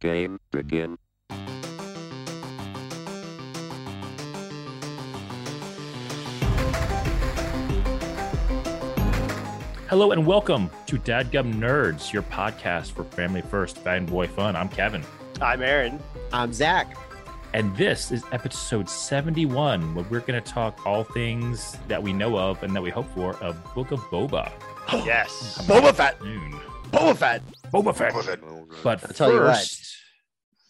Game begin. Hello and welcome to Dadgum Nerds, your podcast for family first fanboy fun. I'm Kevin, I'm Aaron. I'm Zach. and this is episode 71, where we're going to talk all things that we know of and that we hope for of Book of Boba. Yes. Boba Fett. Soon. Boba Fett. Boba Fett. But I'll tell you what. first,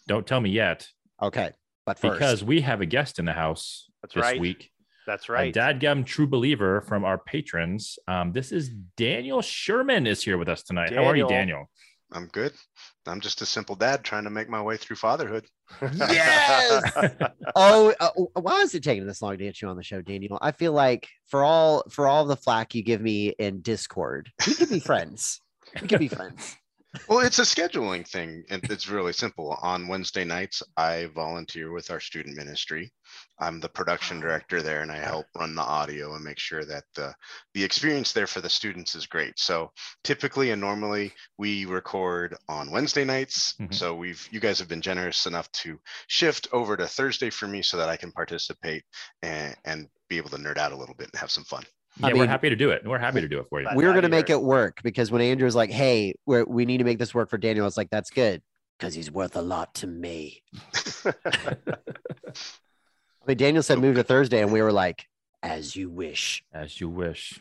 don't tell me yet, Okay, but first, because we have a guest in the house That's this right. week. That's right. A right. Dadgum true believer from our patrons. Um, this is Daniel Sherman is here with us tonight. How are you, Daniel. Daniel? I'm good. I'm just a simple dad trying to make my way through fatherhood. Yes! oh, uh, why is it taking this long to get you on the show, Daniel? I feel like for all for all the flack you give me in Discord, we could be friends. We could be friends. Well, it's a scheduling thing, and it's really simple. On Wednesday nights, I volunteer with our student ministry. I'm the production director there, and I help run the audio and make sure that the the experience there for the students is great. So typically and normally, we record on Wednesday nights. Mhm. So we've you guys have been generous enough to shift over to Thursday for me, so that I can participate and, and be able to nerd out a little bit and have some fun. Yeah, I we're happy to do it. We're happy to do it for you. We were now gonna make it work because when Andrew was like, "Hey, we're, we need to make this work for Daniel," I was like, "That's good." Because he's worth a lot to me. I mean, Daniel said move to Thursday, and we were like, "As you wish." As you wish.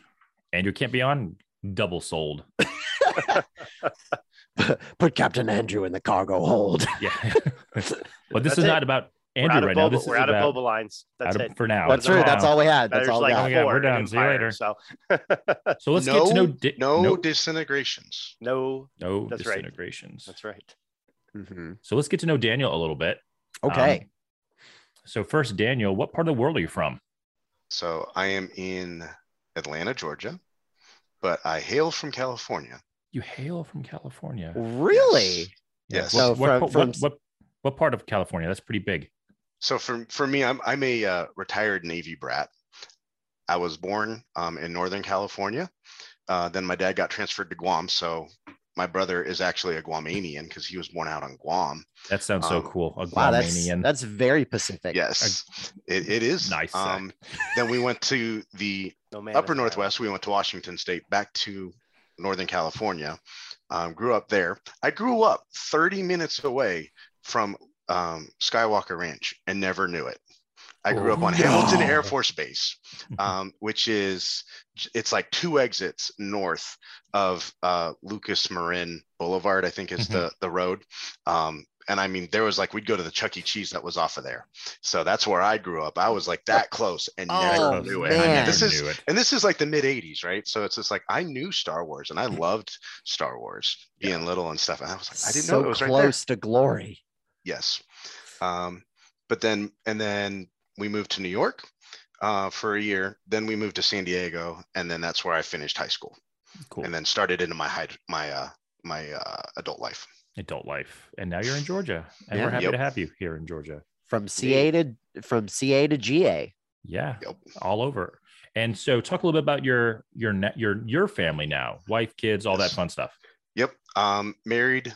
Andrew can't be on double sold. Put Captain Andrew in the cargo hold. Yeah. but this That's is it. not about we're Andrew out of right now. boba, This we're out about of boba lines. That's out of- it. for now. That's For true. That's all we had. That's There's all we like got. Oh, we're in done. See you later. So So let's no, get to know Di- no, no, disintegrations. no, no That's right. disintegrations. that's right. Mhm. So let's get to know Daniel a little bit. Okay. Um, so first, Daniel, what part of the world are you from? So I am in Atlanta, Georgia, but I hail from California. You hail from California. really? Yes. Yeah, Yes. So what, from- what, from- what, what, what part of California? That's pretty big. So for for me, I'm I'm a uh, retired Navy brat. I was born um, in Northern California. Uh, then my dad got transferred to Guam. So my brother is actually a Guamanian because he was born out on Guam. That sounds so Um, cool. A Wow, that's Guamanian. that's very Pacific. Yes, it, it is. Nice, Um, then we went to the No upper northwest we went to washington state back to northern california um, grew up there i grew up 30 minutes away from um, skywalker ranch and never knew it. I grew up on Oh, hamilton air force base um, which is it's like two exits north of uh, lucas marin boulevard i think is the the road. Um, and I mean, there was like we'd go to the Chuck E. Cheese that was off of there, so that's where I grew up. I was like that close and Oh, never Oh, knew it. I never This is it. and this is like the mid 80s right? So it's just like i knew star wars and i loved star wars being little and stuff. And i was like i didn't so know it was right close there to glory. Yes um but then and then we moved to new york uh, for a year then we moved to san diego and then that's where i finished high school Cool. and then started into my high my uh my uh adult life Adult life. And now you're in Georgia. And Yeah. we're happy Yep. to have you here in Georgia. From CA to from CA to GA. Yeah. Yep. All over. And so talk a little bit about your your net your your family now. Wife, kids, all that fun stuff. yep um married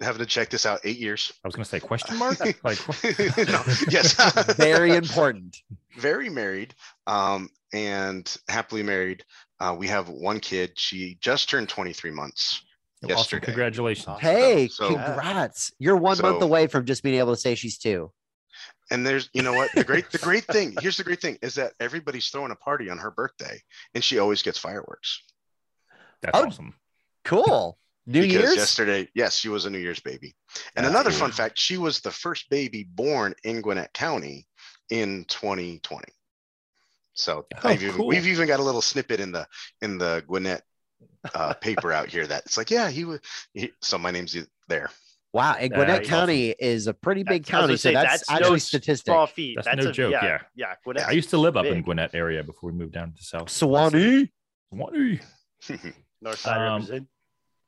having to check this out eight years I was gonna say question mark? like no, yes Very important. very married um, and happily married. Uh, we have one kid. She just turned 23 months. awesome. yesterday. Congratulations. Hey, So- congrats. You're one month away from just being able to say she's two. And there's, you know what, the great, the great thing. Here's the great thing is that everybody's throwing a party on her birthday, and she always gets fireworks. That's Oh, awesome. Cool. New because Year's? yesterday, yes, she was a New Year's baby. And That's another cool. fun fact: she was the first baby born in Gwinnett County in 2020. So Oh, I've even, cool. we've even got a little snippet in the in the Gwinnett uh, paper out here that it's like, yeah, he was. He, so my name's there. Wow. And Gwinnett That's County is a pretty big That's- county. So say, that's, that's actually no statistic. Small feet. That's That's, no a, joke, yeah. Yeah. Yeah. Gwinnett's I used to live up in. Gwinnett area before we moved down to South. Suwanee. Suwanee. North side Um, represent.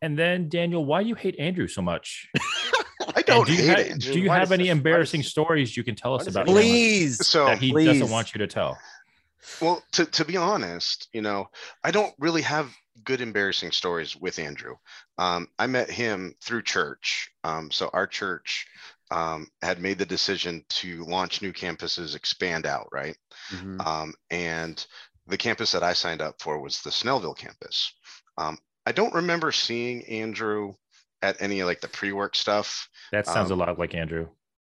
And then Daniel, why do you hate Andrew so much? I don't do you, hate ha- it. do you Why have any this- embarrassing does- stories you can tell us about it- him Please. So that he Please. doesn't want you to tell? Well, to, to be honest, you know, I don't really have good embarrassing stories with Andrew. Um, I met him through church. Um, so our church um, had made the decision to launch new campuses, expand out, right? Mhm. Um, and the campus that I signed up for was the Snellville campus. I don't remember seeing Andrew at any like the pre-work stuff. That sounds Um, a lot like Andrew.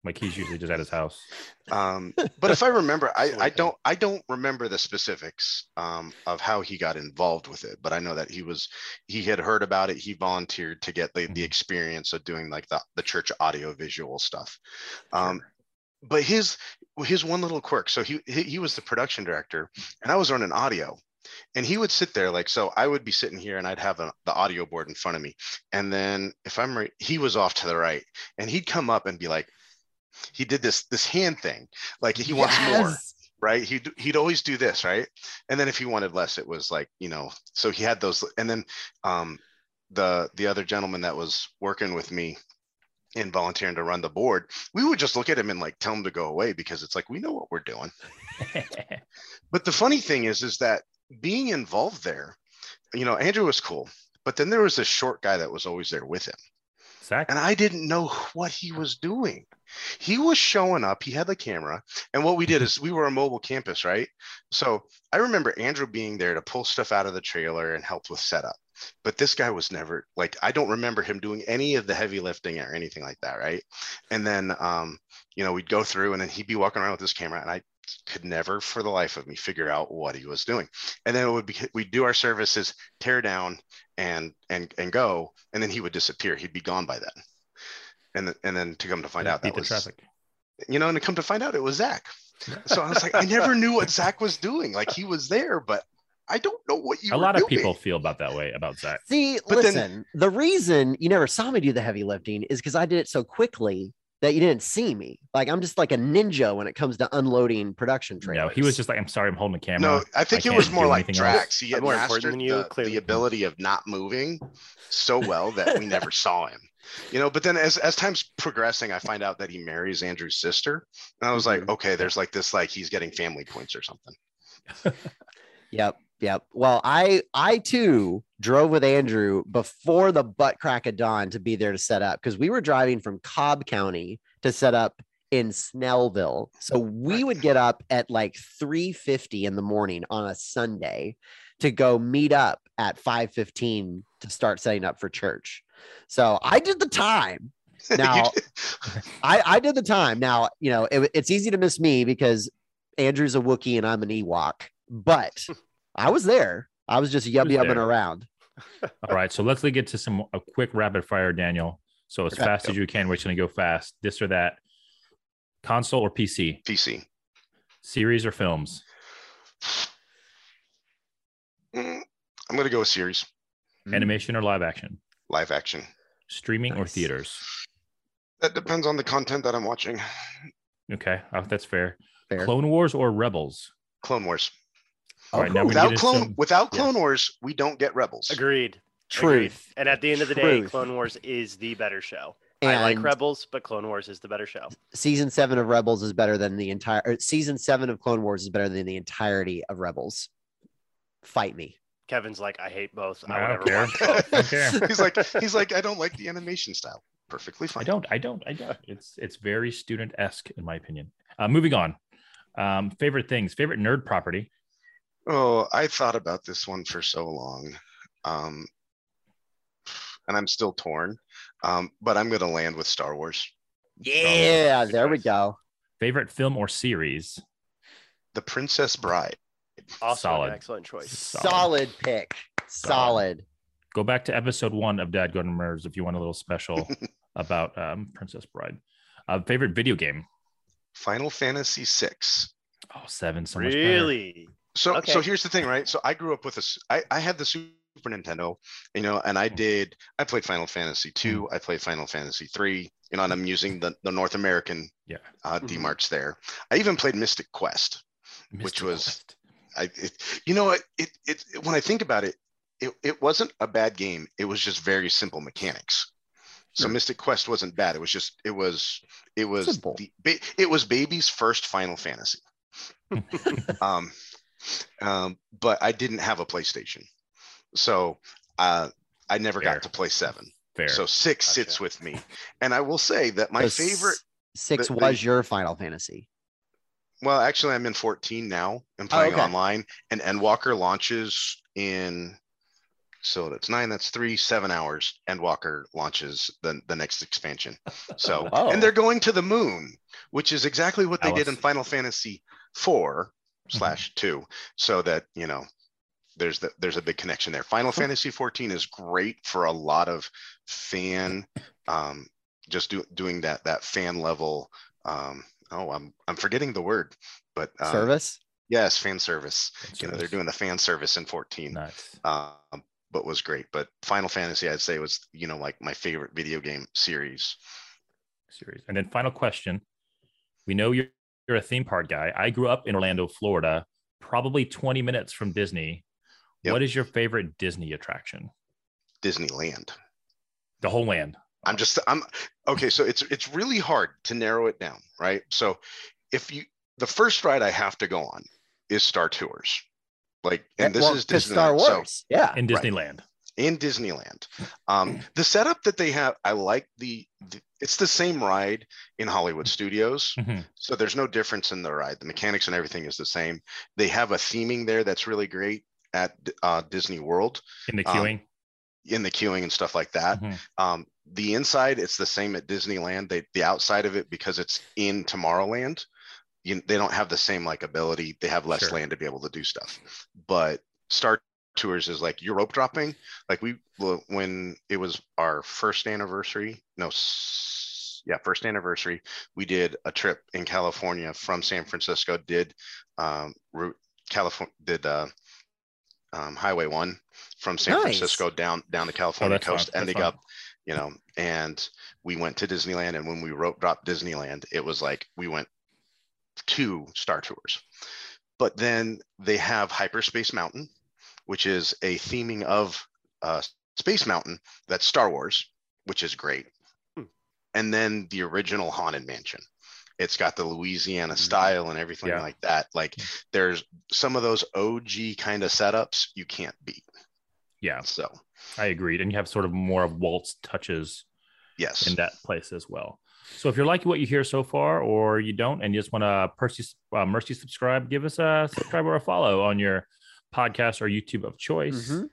Like he's usually just at his house. Um, but if I remember, I, I don't I don't remember the specifics um, of how he got involved with it. But I know that he was he had heard about it. He volunteered to get the, the Mhm. experience of doing like the, the church audio visual stuff. Um, but his his one little quirk. So he, he he was the production director, and I was running audio. And he would sit there like so. I would be sitting here, and I'd have a, the audio board in front of me. And then if I'm right, he was off to the right, and he'd come up and be like, he did this this hand thing, like he wants more right? He'd he'd always do this, right? And then if he wanted less, it was like, you know, so he had those and then um the the other gentleman that was working with me and volunteering to run the board, we would just look at him and like tell him to go away because it's like we know what we're doing. But the funny thing is, is that being involved there, you know, Andrew was cool, but then there was this short guy that was always there with him Zach, and I didn't know what he was doing. He was showing up, he had the camera, and what we did is we were a mobile campus, right? So I remember Andrew being there to pull stuff out of the trailer and help with setup. But this guy was never like I don't remember him doing any of the heavy lifting or anything like that, right? And then um, you know, we'd go through and then he'd be walking around with his camera and I could never for the life of me figure out what he was doing. And then it would be we'd do our services, tear down and and and go, and then he would disappear. He'd be gone by then. And th- and then to come to find out that the was traffic. you know, and to come to find out it was Zach. So I was like, I never knew what Zach was doing. Like he was there, but I don't know what you. A lot of doing. people feel about that way about Zach. See, But then- listen, the reason you never saw me do the heavy lifting is because I did it so quickly that you didn't see me. Like I'm just like a ninja when it comes to unloading production No, trailers. he was just like, I'm sorry, I'm holding the camera. No, I think I it was more like anything else. He had more important mastered than you, the, clearly. the ability of not moving so well that we never saw him. You know, but then as as time's progressing, I find out that he marries Andrew's sister, and I was like, Mhm. okay, there's like this, like he's getting family points or something. Yep, yep. Well, I I too drove with Andrew before the butt crack of dawn to be there to set up because we were driving from Cobb County to set up in Snellville. So we would get up at like 3:50 in the morning on a Sunday to go meet up at 5:15 to start setting up for church. So I did the time. Now I, I did the time. Now, you know, it, it's easy to miss me because Andrew's a Wookiee and I'm an Ewok, but I was there. I was just yub was yubbing around. All right, so let's get to some a quick rapid fire, Daniel. So as Okay. fast as you can, we're going to go fast. This or that. Console or PC? PC. Series or films? Mm, I'm gonna go with series, Mm. Animation or live action? live action. Streaming or theaters? That depends on the content that I'm watching. Okay, oh, that's fair. Fair. Clone Wars or Rebels? Clone Wars. All right, Oh, now we're Without clone, some- without Yeah. Clone Wars, we don't get Rebels. Agreed. Truth. Agreed. And at the end of the day, Clone Wars is the better show. And I like Rebels, but Clone Wars is the better show. season seven of Rebels is better than the entire or season seven of Clone Wars is better than the entirety of Rebels. Fight me. Kevin's like, I hate both. I, I would don't care. watch both. I don't care. he's like, he's like, I don't like the animation style. Perfectly fine. I don't. I don't. I don't. It's it's very student esque in my opinion. Uh, moving on. Um, favorite things. Favorite nerd property. Oh, I thought about this one for so long. Um, and I'm still torn. Um, but I'm gonna land with Star Wars. Yeah, there we go. Favorite film or series. The Princess Bride. Awesome. Solid. excellent choice. Solid. Solid pick. Solid. Go back to episode one of Dadgum Nerds if you want a little special about um, Princess Bride. Uh, favorite video game. Final Fantasy VI. Oh, seven. So much better. Really? So Okay. so here's the thing, right? So I grew up with a s- I, I had the Super Nintendo, you know, and I did I played Final Fantasy 2, I played Final Fantasy 3, you know, and I'm using the, the North American Yeah. uh Mhm. demarts there. I even played Mystic Quest. Which was- Quest. I it, you know it, it it when I think about it, it it wasn't a bad game. It was just very simple mechanics. So Sure. Mystic Quest wasn't bad. It was just it was it was the, it was baby's first Final Fantasy. um, um, but I didn't have a PlayStation. So uh, I never Fair. got to play seven. Fair. So six Gotcha. sits with me. And I will say that my So favorite, six the- the- was your Final Fantasy. well, actually, I'm in 14 now and Oh, playing okay. online. And Endwalker launches in, so that's nine, that's three, seven hours. Endwalker launches the, the next expansion. So, Oh. and they're going to the moon, which is exactly what they did in Final Fantasy 4 Mm-hmm. Slash 2. So that, you know, there's the, there's a big connection there. Final Fantasy 14 is great for a lot of fan, um, just do, doing that that fan level. Um, oh, I'm I'm forgetting the word, but um, Service. Yes, fan service. You know, they're doing the fan service in 14, nice. um, but was great. But Final Fantasy, I'd say, was you know like my favorite video game series. series. And then final question. We know you're, you're a theme park guy. I grew up in Orlando, Florida, probably 20 minutes from Disney. Yep. What is your favorite Disney attraction? Disneyland. The whole land. I'm just I'm okay. So it's it's really hard to narrow it down, right? So if you the first ride I have to go on is Star Tours, like, and this Well, is 'cause Star Disneyland. So Wars. yeah. in Right. In Disneyland, um, the setup that they have, I like the, the. It's the same ride in Hollywood Studios, Mhm. so there's no difference in the ride. The mechanics and everything is the same. They have a theming there that's really great at uh, Disney World In the Um, queuing. in the queuing and stuff like that. Mhm. Um, the inside, it's the same at Disneyland. They the outside of it because it's in Tomorrowland. You, they don't have the same like ability. They have less Sure. land to be able to do stuff. But Star Tours is like you're rope dropping. Like we when it was our first anniversary. No, yeah, first anniversary. We did a trip in California from San Francisco. Did um, route California did uh, um, Highway One from San Nice. Francisco down down the California Oh, that's fun. coast, ending up, you know, and we went to Disneyland. And when we rope dropped Disneyland, it was like we went two Star Tours. But then they have Hyperspace Mountain, which is a theming of uh, Space Mountain that's Star Wars, which is great. Hmm. And then the original Haunted Mansion. It's got the Louisiana Mhm. style and everything Yeah. like that. Like there's some of those OG kind of setups you can't beat. Yeah, So I agreed. And you have sort of more of Walt's touches yes. in that place as well. So if you're liking what you hear so far, or you don't, and you just want to mercy, uh, mercy subscribe, give us a subscribe or a follow on your podcast or YouTube of choice. Mhm.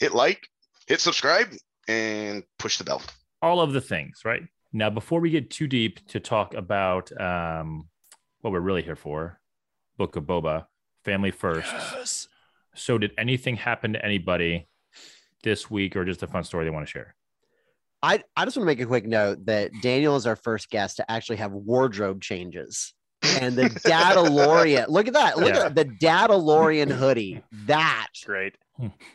hit like, hit subscribe, and push the bell. All of the things, right? Now, before we get too deep to talk about um, what we're really here for, Book of Boba, Family First. So, did anything happen to anybody this week, or just a fun story they want to share? I, I just want to make a quick note that Daniel is our first guest to actually have wardrobe changes. And the Dadalorian, look at that. Look Yeah. at the Dadalorian hoodie. That Great.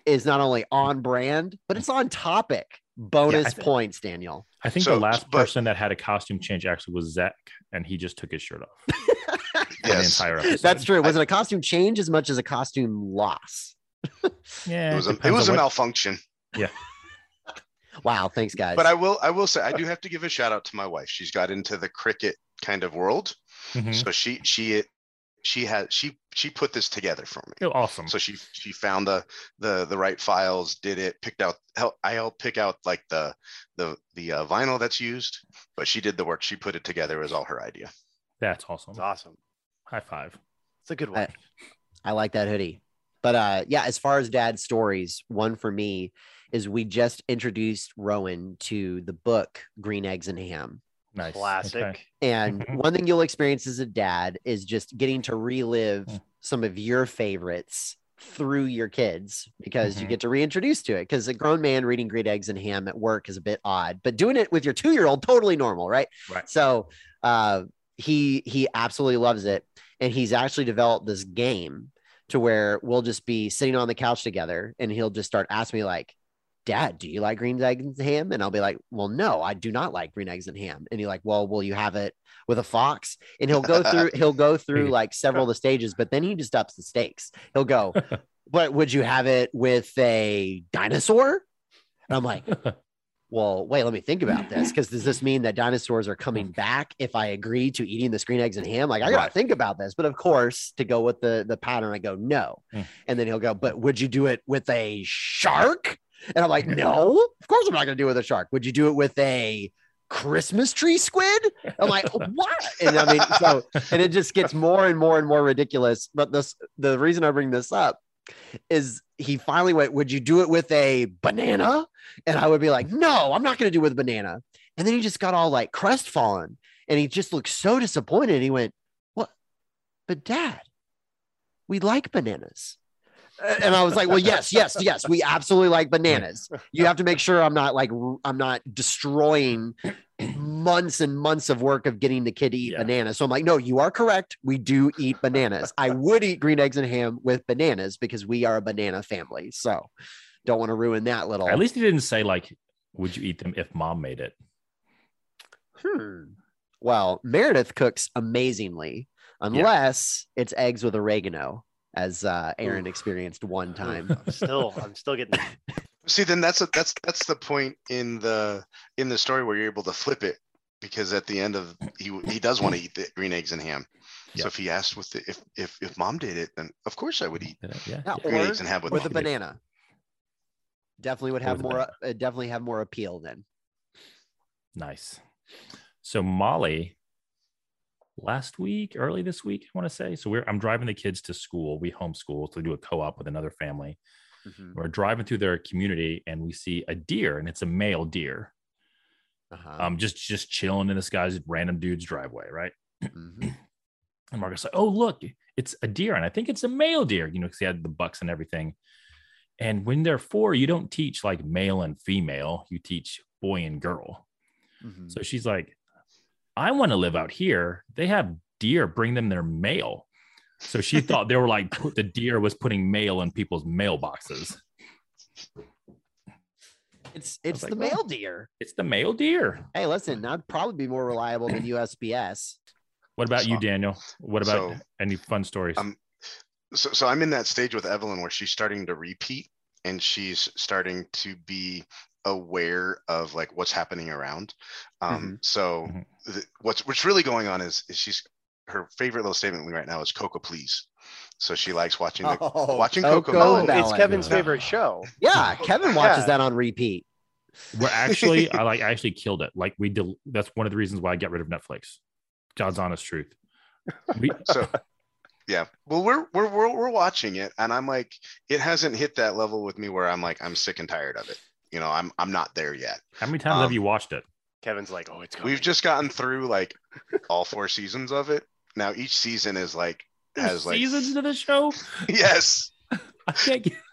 is not only on brand, but it's on topic. Bonus thi- points, Daniel. I think So, the last but- person that had a costume change actually was Zach, and he just took his shirt off. for the Yes. entire episode. That's true. Was it a costume change as much as a costume loss? Yeah, It was a, it was a what- malfunction. Yeah. wow. Thanks, guys. But I will I will say I do have to give a shout out to my wife. She's got into the Cricut kind of world. Mhm. So she she she had she she put this together for me. Oh, awesome. So she she found the the the right files, did it, picked out help I helped pick out like the the the uh, vinyl that's used, but she did the work. She put it together. It was all her idea. That's awesome. It's awesome. High five. It's a good one. I like that hoodie. But uh yeah, as far as dad stories, one for me is we just introduced Rowan to the book Green Eggs and Ham. Nice. Classic. Okay. And Mhm. one thing you'll experience as a dad is just getting to relive Mm. some of your favorites through your kids because you Mhm. get to reintroduce to it. Because a grown man reading Great Eggs and Ham at work is a bit odd, but doing it with your two year old, totally normal, right? Right. So uh, he he absolutely loves it, and he's actually developed this game to where we'll just be sitting on the couch together, and he'll just start asking me like, "Dad, do you like green eggs and ham?" And I'll be like, "Well, no, I do not like green eggs and ham." And he's like, "Well, will you have it with a fox?" And he'll go through he'll go through like several of the stages, but then he just ups the stakes. He'll go, "But would you have it with a dinosaur?" And I'm like, well, wait, let me think about this. Because does this mean that dinosaurs are coming back if I agree to eating the green eggs and ham? Like, I gotta Right. think about this. But of course, to go with the the pattern, I go no. Hmm. And then he'll go, but would you do it with a shark? And I'm like, no, of course I'm not gonna do it with a shark. Would you do it with a Christmas tree squid? I'm like, what? And I mean, so and it just gets more and more and more ridiculous. But this the reason I bring this up is he finally went, Would you do it with a banana? And I would be like, No, I'm not gonna do it with a banana. And then he just got all like crestfallen and he just looked so disappointed. He went, What? But dad, we like bananas. And I was like, well, yes, yes, yes, we absolutely like bananas. You have to make sure I'm not like I'm not destroying months and months of work of getting the kid to eat Yeah. bananas. So I'm like, no, you are correct. We do eat bananas. I would eat green eggs and ham with bananas because we are a banana family. So don't want to ruin that little. At least he didn't say like, "Would you eat them if mom made it?" Hmm. Well, Meredith cooks amazingly, unless it's eggs with oregano, as uh, Aaron Ooh. experienced one time. I'm still, I'm still getting. See, then that's a, that's that's the point in the in the story where you're able to flip it because at the end of he he does want to eat the green eggs and ham. Yeah. So if he asked with the if if if mom did it, then of course I would eat Yeah, yeah. Yeah, green or eggs and ham with, with a banana. Definitely would have more. Uh, definitely have more appeal then. Nice. So Molly, last week, early this week, I want to say. So we're I'm driving the kids to school. We homeschool, so we do a co-op with another family. We're driving through their community and we see a deer, and it's a male deer. Uh-huh. Um, just just chilling in this guy's random dude's driveway, right? Mhm. And Marcus like, oh look, it's a deer, and I think it's a male deer, you know, because he had the bucks and everything. And when they're four, you don't teach like male and female, you teach boy and girl. Mhm. So she's like, I want to live out here. They have deer, bring them their mail. So she thought they were like put, the deer was putting mail in people's mailboxes. It's it's like, the well- male deer. It's the male deer. Hey, listen, that'd probably be more reliable than USPS. What about you, Daniel? What about so, any fun stories? um, so so I'm in that stage with Evelyn where she's starting to repeat and she's starting to be aware of like what's happening around. Um, So Mhm. the, what's what's really going on is, is she's her favorite little statement right now is Coco please. So she likes watching the watching Coco Oh, it's Kevin's Yeah. favorite show. Yeah, Kevin watches Yeah. that on repeat. We're actually, I like, I actually killed it. Like we did. That's one of the reasons why I get rid of Netflix. God's honest truth. We, So yeah, well we're, we're we're we're watching it and I'm like it hasn't hit that level with me where I'm like I'm sick and tired of it. You know, I'm I'm not there yet. how many times have Um, you watched it? Kevin's like, oh, it's coming. We've just gotten through like all four seasons of it. Now each season is like There's has like seasons to the show. yes. I can't get.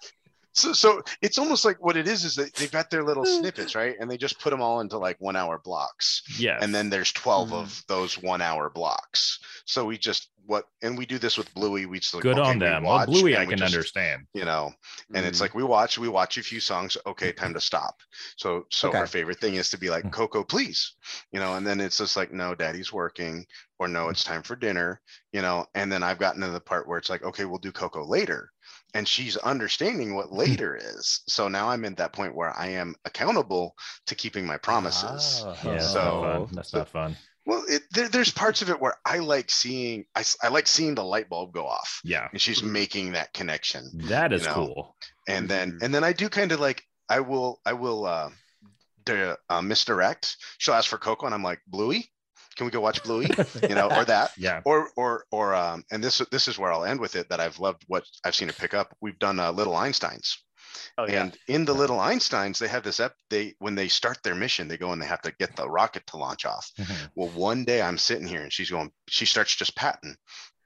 So so it's almost like what it is is that they've got their little snippets, right? And they just put them all into like one hour blocks. Yeah. And then there's 12 Mhm. of those one hour blocks. So we just what and we do this with Bluey. We just like, good okay, on we them. Well, Bluey, I can just, understand. You know, and it's Mhm. like we watch, we watch a few songs. Okay, time to stop. So so Okay. her favorite thing is to be like, Mm. Coco, please. You know, and then it's just like, no, daddy's working, or no, it's time for dinner, you know. And then I've gotten to the part where it's like, okay, we'll do Coco later. And she's understanding what later is. So now I'm at that point where I am accountable to keeping my promises. Oh. Yeah, that's So- not fun. That's not fun. Well, it, there, there's parts of it where I like seeing, I like seeing the light bulb go off, Yeah, and she's making that connection. that is know, cool. and then Mhm. and then I do kind of like I will I will uh, di- uh misdirect. She'll ask for Coco, and I'm like Bluey, can we go watch Bluey? you know, or that, Yeah. or or or um, and this this is where I'll end with it. That I've loved what I've seen her pick up. We've done uh, Little Einsteins, oh yeah. and in the Little Einsteins, they have this ep. They when they start their mission, they go and they have to get the rocket to launch off. Mhm. Well, one day I'm sitting here and she's going, she starts just patting.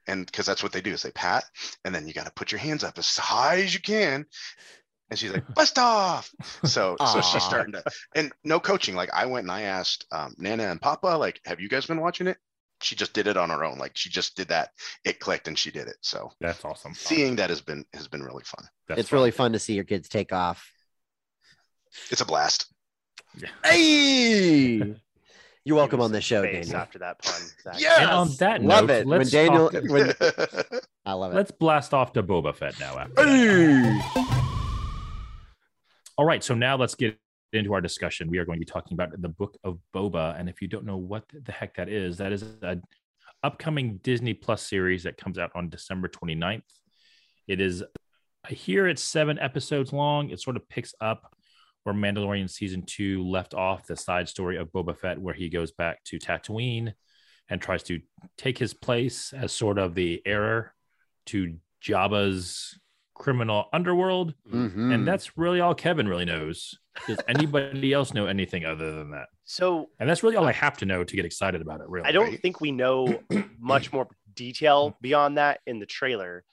And because that's what they do is they pat, and then you got to put your hands up as high as you can. And she's like, bust off. So, so she's starting to, and no coaching. Like I went and I asked um, Nana and Papa, like, have you guys been watching it? She just did it on her own. Like she just did that. It clicked and she did it. So That's awesome. seeing that has been has been really fun. That's it's fun. really fun to see your kids take off. It's a blast. Hey, you're welcome on the show, space Daniel. After that pun. Zach. Yeah. On that love note, it. When let's Daniel, talk- when I love it. let's blast off to Boba Fett now. After. Hey. All right, so now let's get into our discussion, we are going to be talking about the Book of Boba. And if you don't know what the heck that is, that is an upcoming Disney Plus series that comes out on December 29th. It is, I hear it's seven episodes long. It sort of picks up where Mandalorian season two left off the side story of Boba Fett, where he goes back to Tatooine and tries to take his place as sort of the heir to Jabba's criminal underworld. Mhm. And that's really all Kevin really knows. Does anybody else know anything other than that? So And that's really all I have to know to get excited about it. Really, I don't think we know much more detail beyond that in the trailer,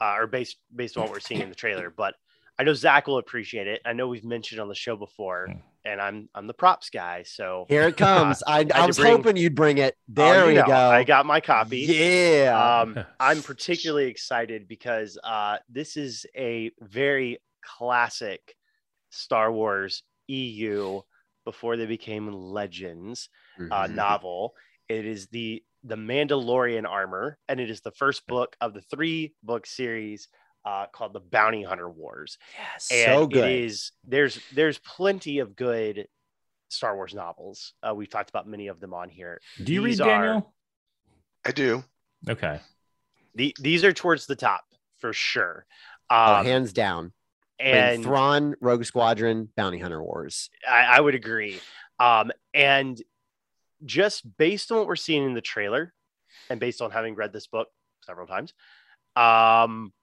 uh, or based based on what we're seeing in the trailer. But I know Zach will appreciate it. I know we've mentioned on the show before, Hmm. And I'm I'm the props guy, so Here it comes. I, I to was bring- hoping you'd bring it. uh, There you we know, go. I got my copy. Yeah. Um, I'm particularly excited because uh, this is a very classic Star Wars EU before they became legends uh, Mhm. novel. It is the the Mandalorian armor, and it is the first book of the three book series uh, called the Bounty Hunter Wars. Yes, and so good. it is there's there's plenty of good Star Wars novels. Uh, we've talked about many of them on here. Do you read These are- Daniel? I do. Okay. The, these are towards the top for sure. oh, Um, hands down. And and Thrawn, Rogue Squadron, Bounty Hunter Wars. I, I would agree. Um, and just based on what we're seeing in the trailer, and based on having read this book several times, um, I-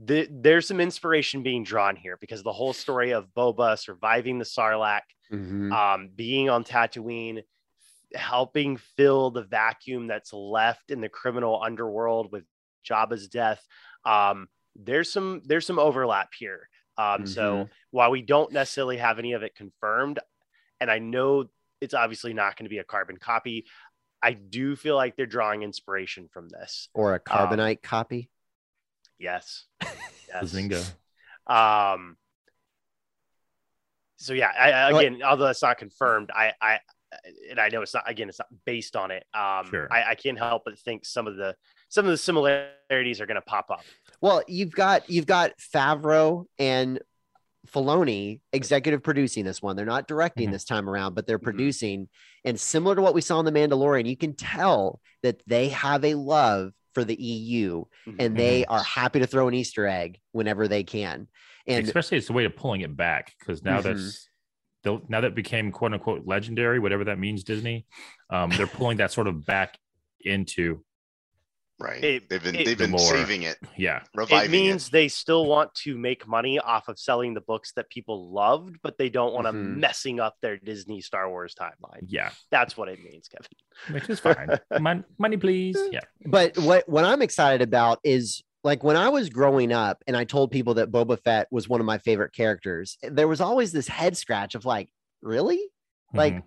the, there's some inspiration being drawn here because the whole story of Boba surviving the Sarlacc, Mhm. um, being on Tatooine, helping fill the vacuum that's left in the criminal underworld with Jabba's death. Um, there's some there's some overlap here. Um, So while we don't necessarily have any of it confirmed, and I know it's obviously not going to be a carbon copy, I do feel like they're drawing inspiration from this. Or a carbonite copy. Yes. Yes. Bazinga. Um. So yeah, I, I, Well, again, although that's not confirmed, I, I, and I know it's not again, it's not based on it. Um, Sure. I, I can't help but think some of the some of the similarities are going to pop up. Well, you've got you've got Favreau and Filoni executive producing this one. They're not directing Mhm. this time around, but they're Mhm. producing. And similar to what we saw in The Mandalorian, you can tell that they have a love for the EU and they are happy to throw an Easter egg whenever they can. And Especially it's a way of pulling it back because now Mhm. that's they'll- now that became quote unquote legendary, whatever that means, Disney. Um, they're pulling that sort of back into Right. It- they've been it- they've been More. saving it, yeah, reviving it means they still want to make money off of selling the books that people loved, but they don't want to Mhm. messing up their Disney Star Wars timeline. yeah, That's what it means, Kevin. which is fine. Mon- money, please. Yeah, but what what I'm excited about is like when I was growing up and I told people that Boba Fett was one of my favorite characters, there was always this head scratch of like, really? Like Mhm.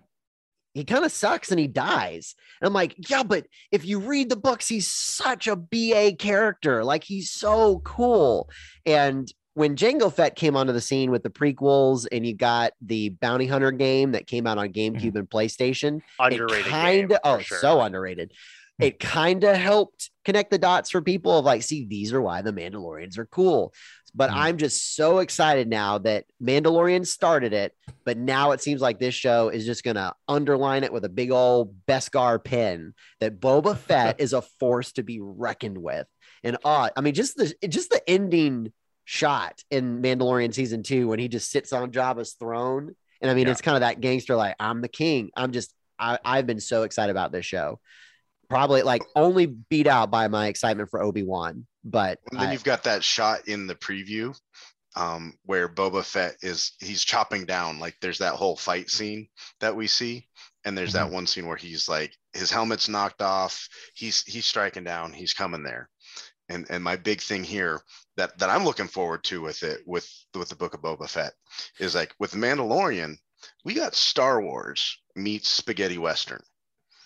He kind of sucks and he dies. And I'm like, yeah, but if you read the books, he's such a BA character. Like he's so cool. And when Jango Fett came onto the scene with the prequels and you got the bounty hunter game that came out on mm-hmm. GameCube and PlayStation, Underrated. kind of oh sure. so underrated it kind of helped connect the dots for people of like see these are why the mandalorians are cool but Mm. i'm just so excited now that mandalorian started it but now it seems like this show is just gonna underline it with a big old beskar pin that boba fett is a force to be reckoned with and uh i mean just the just the ending shot in mandalorian season two when he just sits on jabba's throne and i mean Yeah. it's kind of that gangster like i'm the king i'm just I, I've been so excited about this show. Probably like only beat out by my excitement for Obi Wan, but And then I- you've got that shot in the preview um, where Boba Fett is he's chopping down. Like there's that whole fight scene that we see, and there's that one scene where he's like his helmet's knocked off. He's he's striking down. He's coming there. And and my big thing here that that I'm looking forward to with it with with the book of Boba Fett is like with Mandalorian, we got Star Wars meets spaghetti western,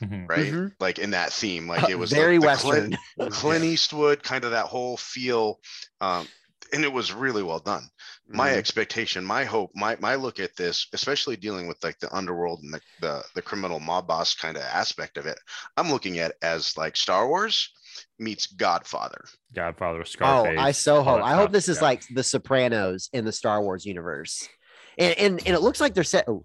Mhm. right? Mhm. Like in that theme, like it was the- very the Western. Clint, Clint Eastwood, kind of that whole feel. Um, and it was really well done. My Mhm. expectation, my hope, my my look at this, especially dealing with like the underworld and the the, the criminal mob boss kind of aspect of it, I'm looking at as like Star Wars meets Godfather. Godfather, Oh, I so hope. I hope this is Yeah. like the Sopranos in the Star Wars universe. and and, and it looks like they're set. Oh,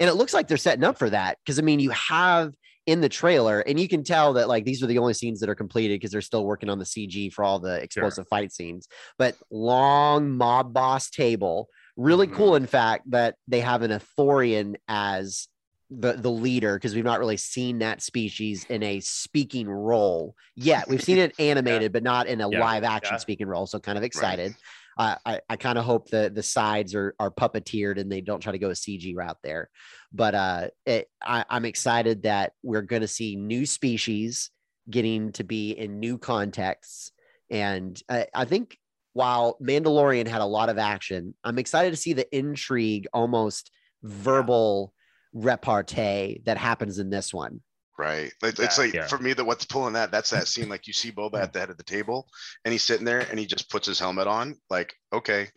and it looks like they're setting up for that because I mean, you have in the trailer, and you can tell that like these are the only scenes that are completed because they're still working on the CG for all the explosive fight scenes. But long mob boss table, really Mhm. cool. In fact, that they have an Ithorian as the the leader because we've not really seen that species in a speaking role yet. We've seen it animated, but not in a Yeah. live action Yeah. speaking role. So kind of excited. I, I, I kind of hope the the sides are are puppeteered and they don't try to go a CG route there. But uh, it, I, I'm excited that we're going to see new species getting to be in new contexts, and I, I think while Mandalorian had a lot of action, I'm excited to see the intrigue, almost verbal repartee that happens in this one. Right. Like, It's like Yeah. for me that what's pulling that, that's that scene like you see Boba at the head of the table and he's sitting there and he just puts his helmet on, like, okay,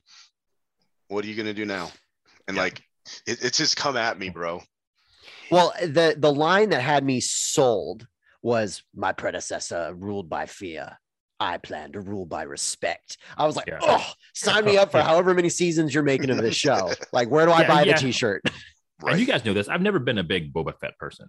what are you gonna do now? And Yeah. like it, it's just come at me, bro. Well, the the line that had me sold was my predecessor ruled by fear. I plan to rule by respect. I was like, Yeah. oh, sign me up for however many seasons you're making of this show. Like, where do I Yeah, buy yeah. the t-shirt? And you guys know this. I've never been a big Boba Fett person.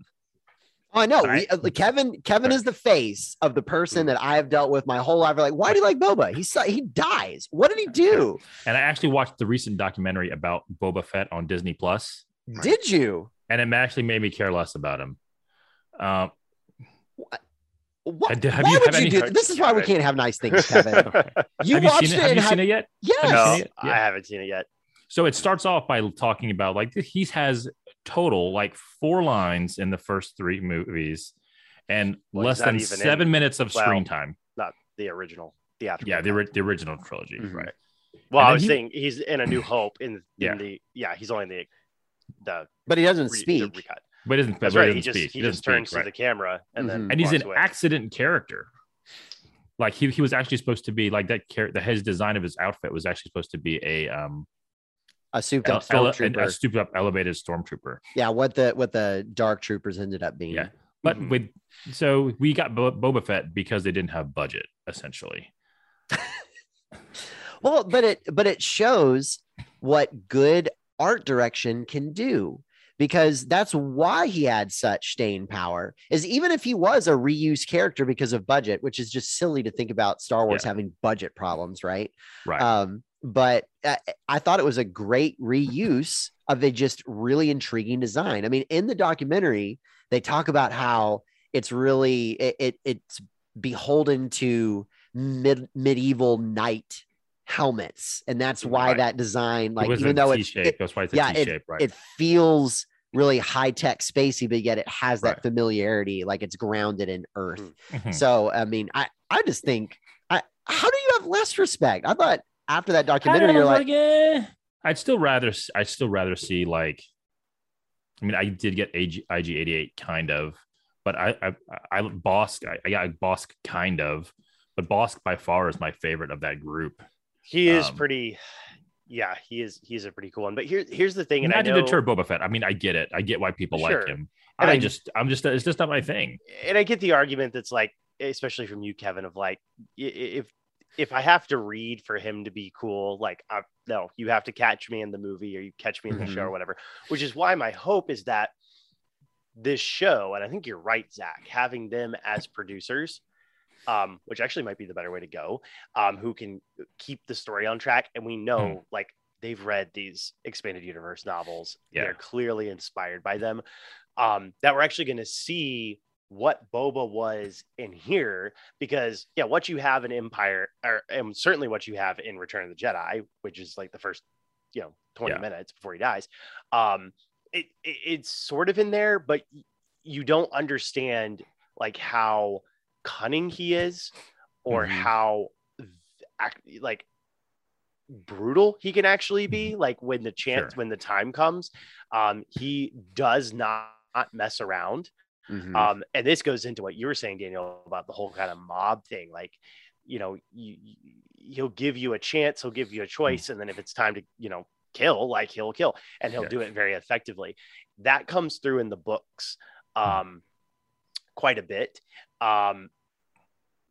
Oh, I know. Right. We, uh, Kevin Kevin Right. is the face of the person that I have dealt with my whole life. Like, why do you like Boba? He su- he dies. What did he do? And I actually watched the recent documentary about Boba Fett on Disney Plus, Did you? and it actually made me care less about him. Um, What, Have have why you- would have you any- do? This is why we can't have nice things, Kevin. You have you watched seen it, it? Have you had, seen it yet? yes. No, seen it? I Yeah. haven't seen it yet. So it starts off by talking about like he has total like four lines in the first three movies, and Well, less than seven in- minutes of well, screen time. Not the original theatrical. Yeah, the, the original trilogy, Mhm. right? well, and I was he- saying he's in A New Hope in, in Yeah. the yeah he's only in the the, but he doesn't re, speak. recut. But isn't That's right. doesn't He just speak. he, doesn't just turns speak, to the camera and then Mhm. and he's an away. accident character. Like he, he was actually supposed to be like that character. His design of his outfit was actually supposed to be a um A souped up ele- stormtrooper. a stupid up elevated stormtrooper. yeah, what the what the dark troopers ended up being. Yeah. But Mhm. with so we got Bo- Boba Fett because they didn't have budget essentially. Well, but it but it shows what good art direction can do because that's why he had such staying power. Is even if he was a reuse character because of budget, which is just silly to think about Star Wars Yeah. having budget problems, right? Right. Um, but I, I thought it was a great reuse of a just really intriguing design. I mean, in the documentary, they talk about how it's really it, it it's beholden to mid, medieval knight helmets, and that's why Right. that design, it like even though it's shape. it, That's why it's a yeah, T shape, right? it feels really high tech spacey, but yet it has that Right. familiarity, like it's grounded in earth. Mhm. So I mean, I I just think, I how do you have less respect? I thought after that documentary, don't you're know, like, eh, I'd still rather s- I'd still rather see like I mean I did get AG, IG88 kind of, but I I, I Bossk I, I got Bossk kind of, but Bossk by far is my favorite of that group. He is Um, pretty. Yeah, he is. He's a pretty cool one. But here, here's the thing, and I Not to deter Boba Fett. I mean I get it. I get why people Sure. like him. And I I- just I'm just it's just not my thing. and I get the argument that's like, especially from you, Kevin, of like, i- i- if if I have to read for him to be cool, like, I, no, you have to catch me in the movie or you catch me in the show Mhm. or whatever. Which is why my hope is that this show, and I think you're right, Zach, having them as producers. Um, which actually might be the better way to go. Um, who can keep the story on track, and we know like they've read these expanded universe novels. Yeah. They're clearly inspired by them. Um, that we're actually going to see what Boba was in here because yeah, what you have in Empire, or and certainly what you have in Return of the Jedi, which is like the first, you know, 20 Yeah. minutes before he dies. Um, it, it it's sort of in there, but you don't understand like how cunning he is or Mhm. how like brutal he can actually be like when the chance Sure. when the time comes um he does not mess around Mhm. um and this goes into what you were saying daniel about the whole kind of mob thing like you know you, you- he'll give you a chance he'll give you a choice and then if it's time to you know kill like he'll kill and he'll Yeah. do it very effectively that comes through in the books um quite a bit um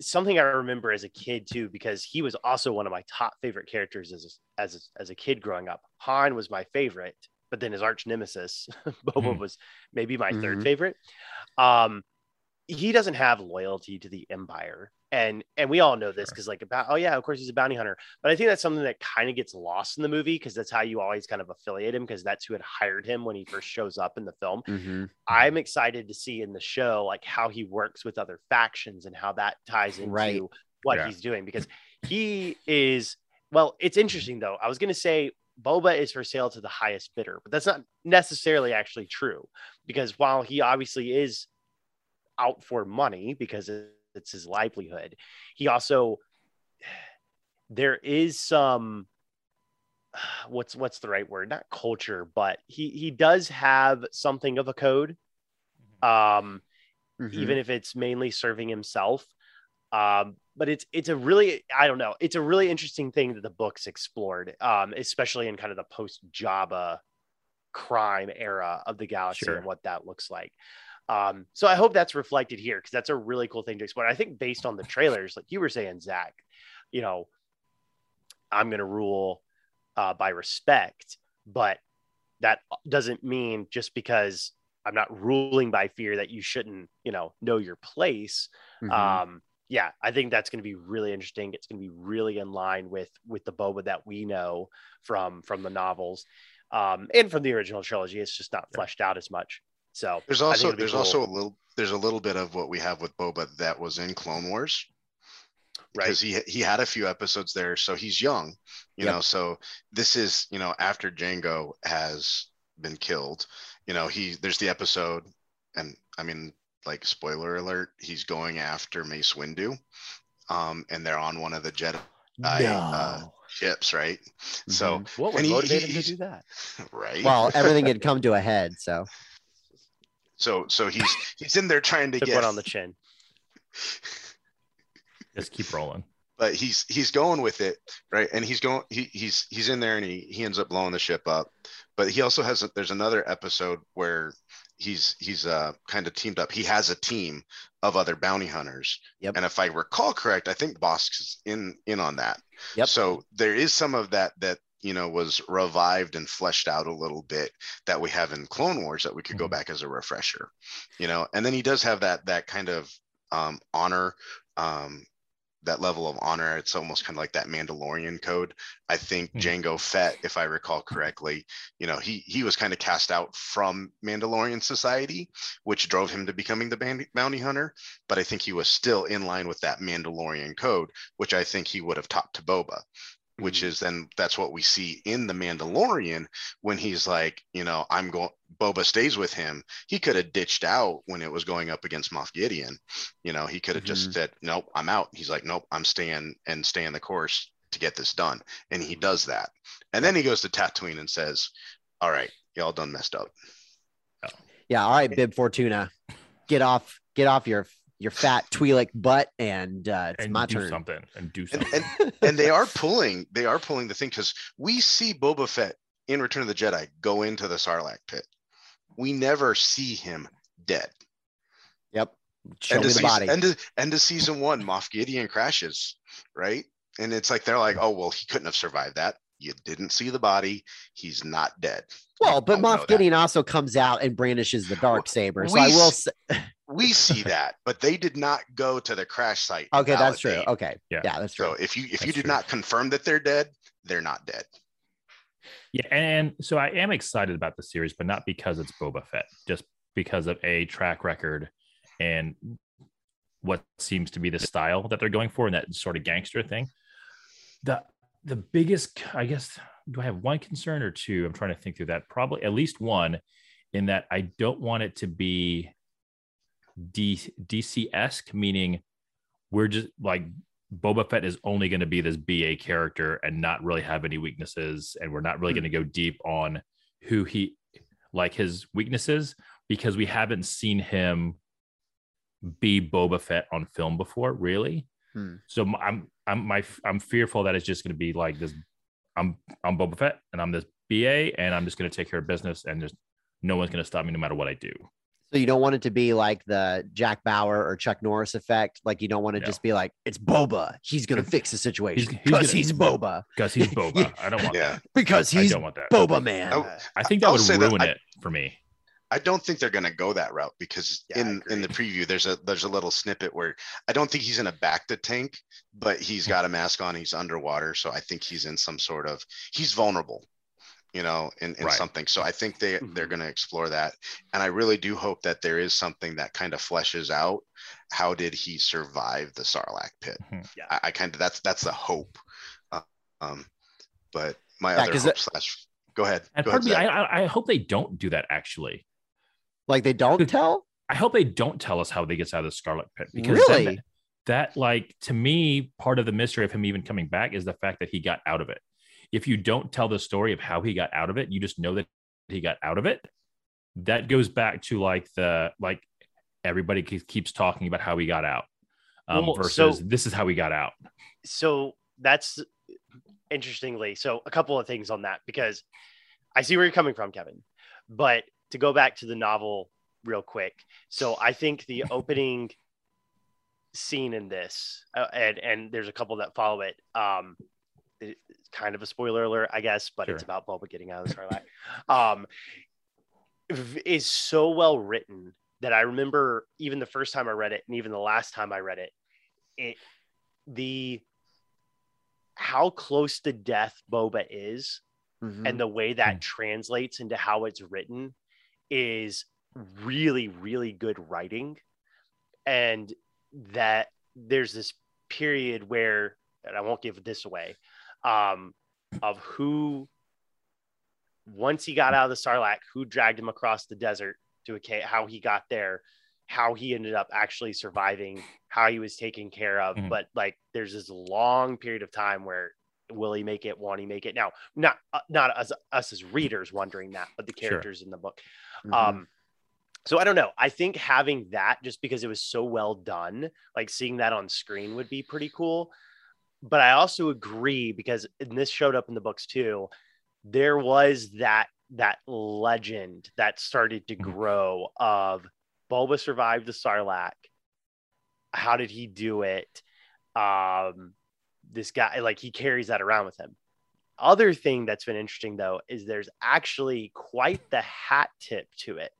something I remember as a kid too, because he was also one of my top favorite characters as a, as a, as a kid growing up. Han was my favorite, but then his arch nemesis Boba Mhm. was maybe my third Mhm. favorite. Um, he doesn't have loyalty to the Empire, and and we all know this because like about oh yeah, of course he's a bounty hunter, but I think that's something that kind of gets lost in the movie because that's how you always kind of affiliate him because that's who had hired him when he first shows up in the film. Mhm. I'm excited to see in the show like how he works with other factions and how that ties into Right. what Yeah. he's doing because he is well it's interesting though i was going to say boba is for sale to the highest bidder but that's not necessarily actually true because while he obviously is out for money because it's his livelihood he also there is some what's what's the right word not culture but he he does have something of a code um Mhm. even if it's mainly serving himself. Um, but it's it's a really I don't know it's a really interesting thing that the books explored, um, especially in kind of the post Jabba crime era of the galaxy Sure. and what that looks like. Um, so I hope that's reflected here because that's a really cool thing to explore. I think based on the trailers, like you were saying, Zach, you know, I'm gonna rule uh, by respect, but that doesn't mean just because I'm not ruling by fear that you shouldn't, you know, know your place. Mhm. Um, yeah, I think that's going to be really interesting. It's going to be really in line with with the Boba that we know from from the novels, um, and from the original trilogy. It's just not fleshed out as much. So There's also there's cool. also a little there's a little bit of what we have with Boba that was in Clone Wars right, because he he had a few episodes there, so he's young, you Yep. know. So this is you know after Jango has been killed, you know he there's the episode, and I mean like spoiler alert, he's going after Mace Windu, um, and they're on one of the Jedi I, uh, ships, right? So Mhm. what would motivate he- him to do that? right. well, everything had come to a head. So so so he's he's in there trying to Took get one on the chin. Just keep rolling. but he's he's going with it right and he's going he, he's he's in there and he he ends up blowing the ship up but he also has a, there's another episode where he's he's uh kind of teamed up he has a team of other bounty hunters Yep. and if i recall correct i think Bossk is in in on that Yep. so there is some of that that you know was revived and fleshed out a little bit that we have in clone wars that we could go Mhm. back as a refresher you know and then he does have that that kind of um honor um that level of honor. It's almost kind of like that Mandalorian code. I think Hmm. Jango Fett, if I recall correctly, you know, he he was kind of cast out from Mandalorian society, which drove him to becoming the bounty, bounty hunter. But I think he was still in line with that Mandalorian code, which I think he would have taught to Boba. Which Mhm. is then that's what we see in the Mandalorian when he's like, you know, I'm going. Boba stays with him. He could have ditched out when it was going up against Moff Gideon. You know, he could have Mhm. just said, "Nope, I'm out." He's like, "Nope, I'm staying and staying the course to get this done," and he does that. And then he goes to Tatooine and says, "All right, y'all done messed up." yeah, all right, Bib Fortuna, get off, get off your your fat Twi'lek butt, and uh, it's and my do turn. something and do something. and and they are pulling, they are pulling the thing because we see Boba Fett in Return of the Jedi go into the Sarlacc pit. We never see him dead. Yep. Show end me of the season, body. End of, end of season one, Moff Gideon crashes, right? And it's like they're like, oh well, he couldn't have survived that. You didn't see the body. He's not dead. well, but don't know Moff that. Gideon also comes out and brandishes the dark saber. So we I will say, We see that, but they did not go to the crash site. okay, that's true. Okay, Yeah. yeah, that's true. So if you if That's you did true. not confirm that they're dead, they're not dead. Yeah, and so I am excited about the series, but not because it's Boba Fett, just because of a track record and what seems to be the style that they're going for and that sort of gangster thing. The the biggest, I guess, do I have one concern or two? I'm trying to think through that. Probably at least one, in that I don't want it to be D, DC esque, meaning we're just like Boba Fett is only going to be this BA character and not really have any weaknesses, and we're not really Hmm. going to go deep on who he like his weaknesses because we haven't seen him be Boba Fett on film before, really. Hmm. So I'm I'm my I'm fearful that it's just going to be like this. I'm I'm Boba Fett and I'm this BA and I'm just going to take care of business and just no one's going to stop me no matter what I do. So you don't want it to be like the Jack Bauer or Chuck Norris effect. Like you don't want to No. just be like, it's Boba. He's gonna fix the situation because gonna- he's, Boba. Because he's Boba. I don't want Yeah. that. Because I he's don't want that. Boba man. Uh, I think that I'll would say that ruin I- it for me. I don't think they're going to go that route because Yeah, in in the preview there's a there's a little snippet where I don't think he's in a bacta tank, but he's got a mask on. He's underwater, so I think he's in some sort of he's vulnerable, you know, in, in Right. something. So I think they they're going to explore that, and I really do hope that there is something that kind of fleshes out how did he survive the Sarlacc pit. Mhm. Yeah. I, I kind of that's that's the hope, uh, um, but my Yeah, other 'cause hope it- slash. Go ahead. And go pardon me, ahead, I, I I hope they don't do that. Actually, Like they don't tell? I hope they don't tell us how they gets out of the Sarlacc Pit because then Really? that like to me part of the mystery of him even coming back is the fact that he got out of it if you don't tell the story of how he got out of it you just know that he got out of it that goes back to like the like everybody keeps- keeps talking about how he got out um, Well, versus so- this is how he got out. So that's interestingly so a couple of things on that because i see where you're coming from kevin but to go back to the novel real quick so i think the opening scene in this uh, and and there's a couple that follow it um it- it's kind of a spoiler alert i guess but it's about Boba getting out of the Sarlacc um is so well written that i remember even the first time i read it and even the last time i read it it the how close to death Boba is Mhm. and the way that Mm. translates into how it's written is really really good writing and that there's this period where and I won't give this away um of who once he got out of the Sarlacc who dragged him across the desert to a cave how he got there how he ended up actually surviving how he was taken care of Mhm. but like there's this long period of time where will he make it won't he make it now not uh, not us, us as readers wondering that but the Sure. characters in the book Mhm. um so i don't know i think having that just because it was so well done like seeing that on screen would be pretty cool but i also agree because and this showed up in the books too there was that that legend that started to Mhm. grow of Boba survived the Sarlacc. How did he do it? Um, this guy, like, he carries that around with him. Other thing that's been interesting though is there's actually quite the hat tip to it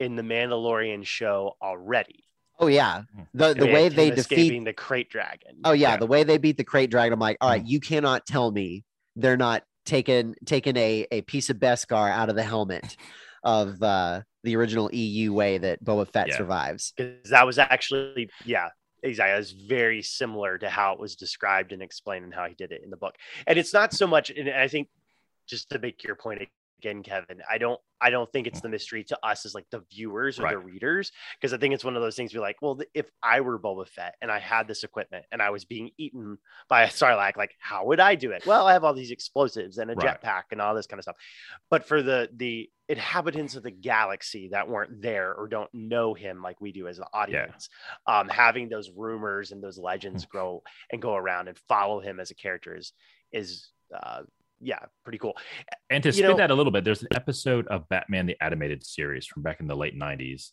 in the Mandalorian show already. Oh yeah. The the way they defeat the krayt dragon. Oh yeah, Yeah. the way they beat the krayt dragon, I'm like, all right, you cannot tell me they're not taking taking a, a piece of Beskar out of the helmet of uh the original EU way that Boba Fett Yeah. survives. because that was actually yeah exactly was very similar to how it was described and explained and how he did it in the book and it's not so much and i think just to make your point again kevin i don't i don't think it's the mystery to us as like the viewers or the readers because i think it's one of those things we're like well if i were boba fett and i had this equipment and i was being eaten by a sarlacc like how would i do it well i have all these explosives and a Right. jetpack and all this kind of stuff but for the the inhabitants of the galaxy that weren't there or don't know him like we do as the audience um having those rumors and those legends Hmm. grow and go around and follow him as a character is is uh yeah pretty cool And to You spin know- that a little bit, there's an episode of Batman the Animated Series from back in the late '90s,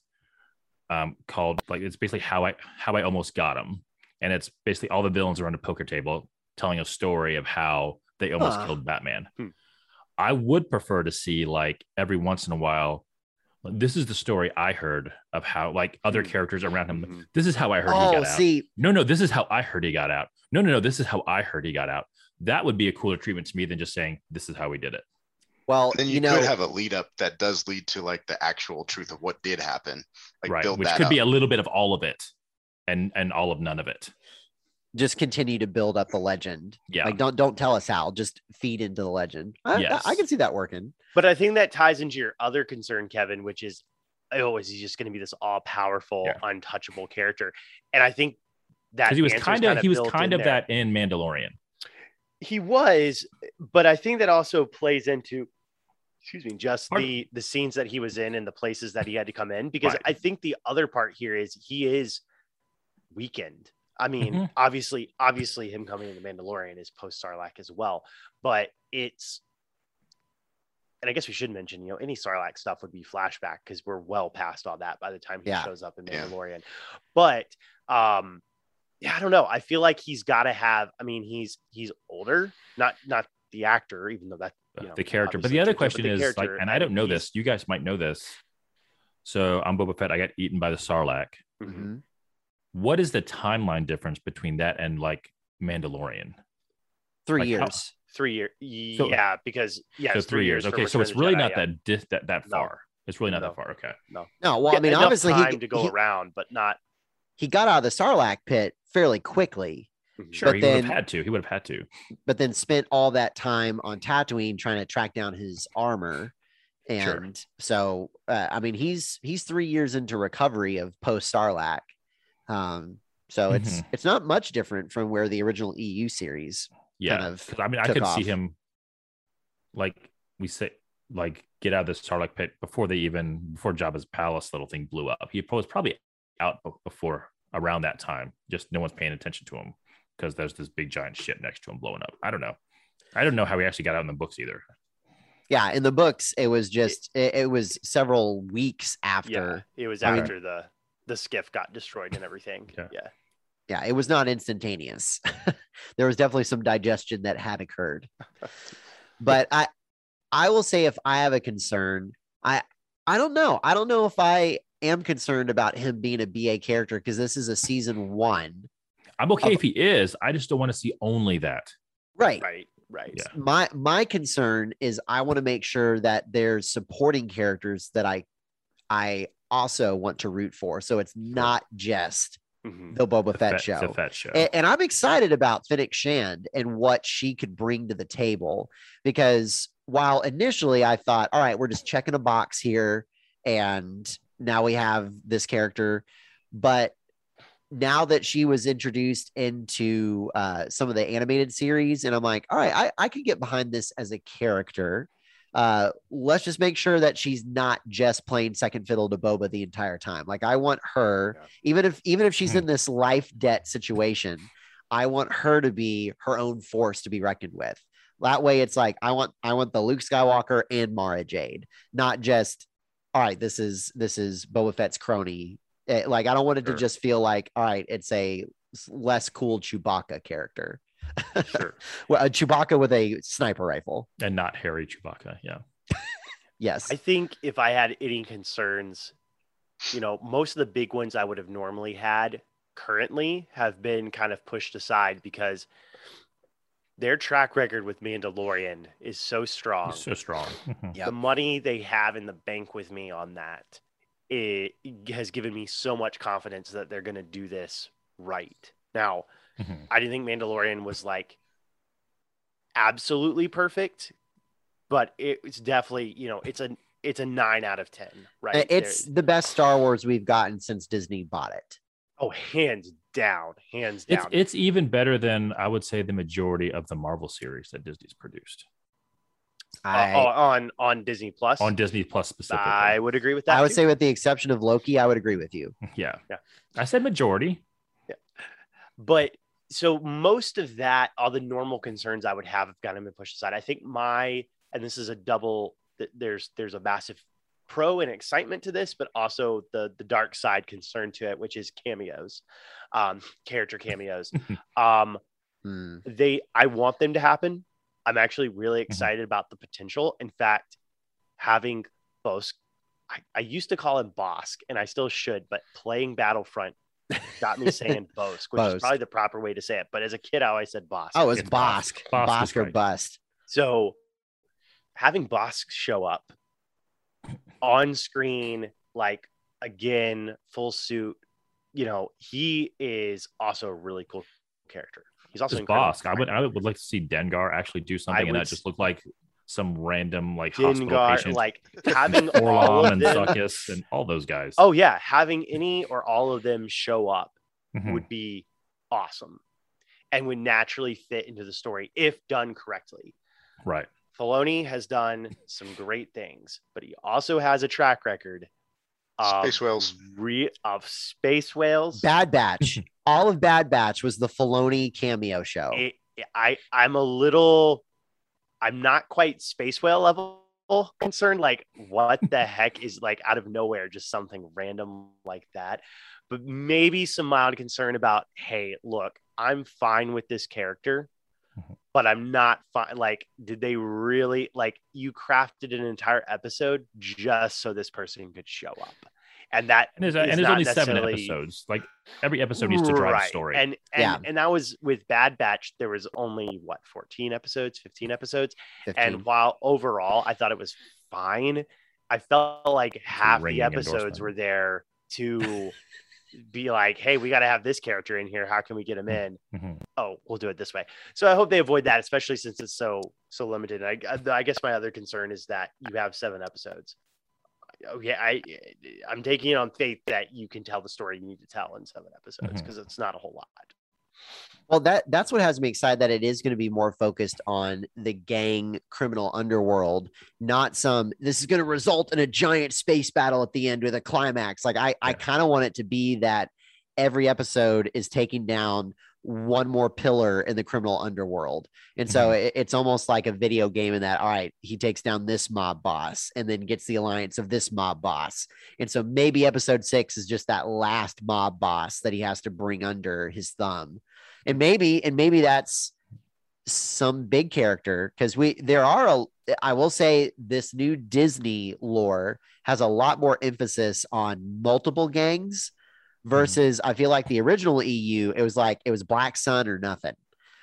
um, called like it's basically how I how I almost got him, and it's basically all the villains around a poker table telling a story of how they almost Huh. killed Batman. Hmm. I would prefer to see like every once in a while. This is the story I heard of how like other Hmm. characters around him. Mhm. This is how I heard he Oh, got out. see, No, no, this is how I heard he got out. No, no, no, this is how I heard he got out. That would be a cooler treatment to me than just saying this is how we did it. well, then you, you, know, could have a lead up that does lead to like the actual truth of what did happen. Like right build which that could up. be a little bit of all of it and and all of none of it just continue to build up the legend. yeah Like don't don't tell us how, just feed into the legend. I, I- Yes. I can see that working. but i think that ties into your other concern kevin which is oh is he just going to be this all-powerful Yeah. untouchable character and i think that because he was kind of kinda he was kind of there. that in mandalorian he was but i think that also plays into excuse me just Pardon? the the scenes that he was in and the places that he had to come in because Right. i think the other part here is he is weakened i mean Mhm. obviously obviously him coming in the mandalorian is post sarlacc as well but it's and I guess we should mention, you know, any Sarlacc stuff would be flashback because we're well past all that by the time he Yeah. shows up in Yeah. Mandalorian. But um, yeah, I don't know. I feel like he's got to have. I mean, he's he's older, not not the actor, even though that you know, the character. But the other question is like, and I don't know this. You guys might know this. So I'm Boba Fett. I got eaten by the Sarlacc. Mhm. Mhm. What is the timeline difference between that and like Mandalorian? Three Like how- years. Three year, So- yeah, because yeah, so it's three years. for Okay, so it's really Jedi, not yeah. that dis- that that No. far. It's really not No. that far. Okay. No, No. well, I mean, obviously time he, to go he, around, but not he got out of the Sarlacc pit fairly quickly, Sure, But he would have had to. He would have had to. but then spent all that time on Tatooine trying to track down his armor. Sure. And so, uh, I mean, he's he's three years into recovery of post Sarlacc. Um, so it's Mhm. it's not much different from where the original EU series Yeah. kind of 'Cause, I mean, I could off. see him like we say like get out of this Sarlacc pit before they even before Jabba's palace little thing blew up. He was probably out be- before around that time. Just no one's paying attention to him because there's this big giant shit next to him blowing up. I don't know. I don't know how he actually got out in the books either. Yeah, in the books, it was just it, it was several weeks after. yeah, it was I mean- after the the skiff got destroyed and everything. Yeah. yeah. Yeah, it was not instantaneous. there was definitely some digestion that had occurred. but I I will say if I have a concern, I I don't know. I don't know if I am concerned about him being a BA character because this is a season 1. I'm okay Of- if he is. I just don't want to see only that. Right. Right, right. Yeah. My my concern is I want to make sure that there's supporting characters that I I also want to root for. So it's not just Mhm. the Boba The Fett Fett- show. the Fett show. A- and, I'm excited about Fennec Shand and what she could bring to the table because while initially I thought, all right, we're just checking a box here, and now we have this character, but now that she was introduced into uh, some of the animated series, and I'm like, all right, I, I could get behind this as a character. Uh, let's just make sure that she's not just playing second fiddle to Boba the entire time. Like I want her, Yeah. even if even if she's in this life debt situation, I want her to be her own force to be reckoned with. That way, it's like I want I want the Luke Skywalker and Mara Jade, not just all right. This is this is Boba Fett's crony. Eh, like I don't want it Sure. to just feel like all right. It's a less cool Chewbacca character. sure. Well, a Chewbacca with a sniper rifle. And not Harry Chewbacca. Yeah. Yes. I think if I had any concerns, you know, most of the big ones I would have normally had currently have been kind of pushed aside because their track record with Mandalorian is so strong. He's so strong. Mhm. Yep. The money they have in the bank with me on that it has given me so much confidence that they're going to do this right. Now, Mhm. I didn't think Mandalorian was like absolutely perfect, but it's definitely, you know, it's a it's a nine out of ten, right? It's There- the best Star Wars we've gotten since Disney bought it. oh, hands down, hands It's down. it's even better than I would say the majority of the Marvel series that Disney's produced Uh, I, oh, on on Disney Plus. on Disney Plus specifically. I would agree with that. I would too. say, with the exception of Loki, I would agree with you. yeah. Yeah. I said majority. Yeah. but so most of that, all the normal concerns I would have have gotten been pushed aside. I think my and this is a double. th- There's there's a massive pro and excitement to this, but also the the dark side concern to it, which is cameos, um, character cameos. um, Hmm. they I want them to happen. I'm actually really Mm-hmm. excited about the potential. In fact, having Bossk, I, I used to call him Bossk, and I still should, but playing Battlefront got me saying Bossk, which Bossk. is probably the proper way to say it. But as a kid, I always said Bossk. Oh, it's It's Bossk. Bossk. Bossk Bossk or great. bust. So having Bossk show up on screen, like again, full suit, you know, he is also a really cool character. He's also incredible. Bossk. I would I would like to see Dengar actually do something and that just look like some random like hospital Dengar, patient. like having 4-LOM of and them. Zuckuss and all those guys. Oh yeah, having any or all of them show up Mhm. would be awesome, and would naturally fit into the story if done correctly. right. Filoni has done some great things, but he also has a track record of Space whales. re- of space whales. Bad Batch. All of Bad Batch was the Filoni cameo show. It- I I'm a little, I'm not quite space whale level concern, like what the heck is like out of nowhere, just something random like that. But maybe some mild concern about, hey, look, I'm fine with this character. But I'm not fine. Like, did they really like you crafted an entire episode just so this person could show up? And that And there's, is and there's not only seven episodes. Like every episode needs to drive a Right. story. And and Yeah. and that was with Bad Batch. There was only what 14 episodes, 15 episodes. 15. And while overall I thought it was fine, I felt like half the episodes were there to be like, hey, we got to have this character in here. How can we get him in? Mhm. Oh, we'll do it this way. So I hope they avoid that, especially since it's so so limited. I, I guess my other concern is that you have seven episodes. Okay, I I'm taking it on faith that you can tell the story you need to tell in seven episodes because it's not a whole lot. Well, that that's what has me excited that it is going to be more focused on the gang criminal underworld, not some this is going to result in a giant space battle at the end with a climax. Like I I kind of want it to be that every episode is taking down one more pillar in the criminal underworld. And so Mm-hmm. it- it's almost like a video game in that all right, he takes down this mob boss and then gets the alliance of this mob boss. And so maybe episode 6 is just that last mob boss that he has to bring under his thumb and maybe and maybe that's some big character because we there are a i will say this new disney lore has a lot more emphasis on multiple gangs versus i feel like the original eu it was like it was black sun or nothing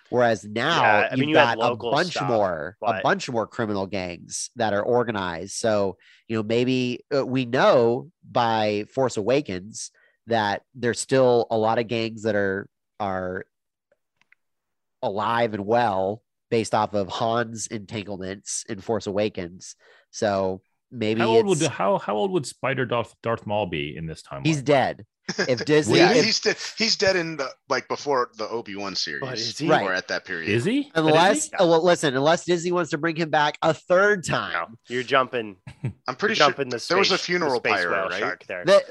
whereas now Yeah, I you've mean, you got a bunch stuff, more a bunch more criminal gangs that are organized so you know maybe uh, we know by force awakens that there's still a lot of gangs that are are alive and well based off of Han's entanglements in Force Awakens. So maybe How old would how how old would Spider Darth Darth Maul be in this time? he's dead. If Disney, yeah, if- he's dead. He's dead in the like before the Obi Wan series, But is he? Right. or at that period. Is he? But is unless he? oh, well, listen, unless Disney wants to bring him back a third No, time, you're jumping, I'm pretty sure jumping the there was a space- the funeral pyre, right? shark there. that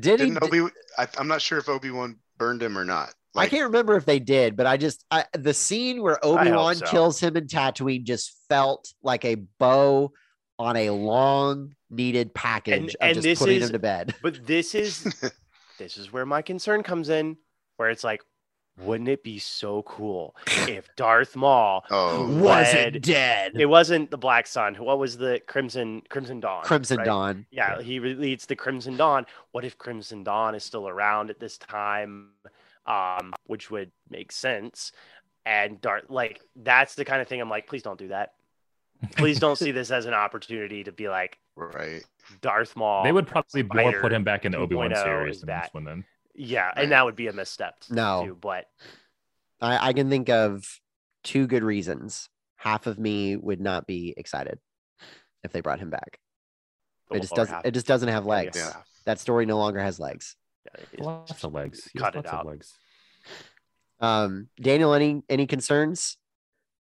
did he? Didn't Obi? I, I'm not sure if Obi Wan burned him or not. I can't remember if they did, but I just I, the scene where Obi Wan so. kills him in Tatooine just felt like a bow on a long needed package And- of and just this putting is- him to bed. But this is this is where my concern comes in, where it's like, wouldn't it be so cool if Darth Maul Oh, Was Wasn't Dead. dead. it wasn't the Black Sun, what was the Crimson Crimson Dawn? Crimson right? Dawn. Yeah, he re- leads the Crimson Dawn. What if Crimson Dawn is still around at this time? Um, which would make sense. And Darth, like, that's the kind of thing I'm like, please don't do that. Please don't see this as an opportunity to be like right. Darth Maul. They would probably more put him back in the Obi Wan series than that. this one. Then Yeah, Right. and that would be a misstep. No. too, but I, I can think of two good reasons. Half of me would not be excited if they brought him back. the It just doesn't. half- It just doesn't have legs. Yeah. That story no longer has legs. yeah, lots of legs. He has Cut it lots of out. legs. Um, Daniel, any any concerns?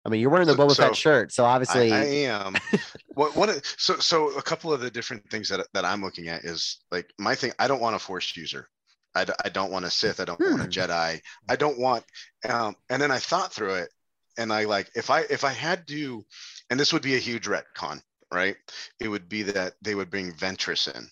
I mean, you're wearing the Boba so, Fett shirt, so obviously, I, I am. what one so so a couple of the different things that that I'm looking at is like my thing. I don't want a Force user. I, d- I don't want a Sith. I don't want a Hmm. Jedi. I don't want. Um, and then I thought through it, and I like if I if I had to, and this would be a huge retcon, right? It would be that they would bring Ventress in.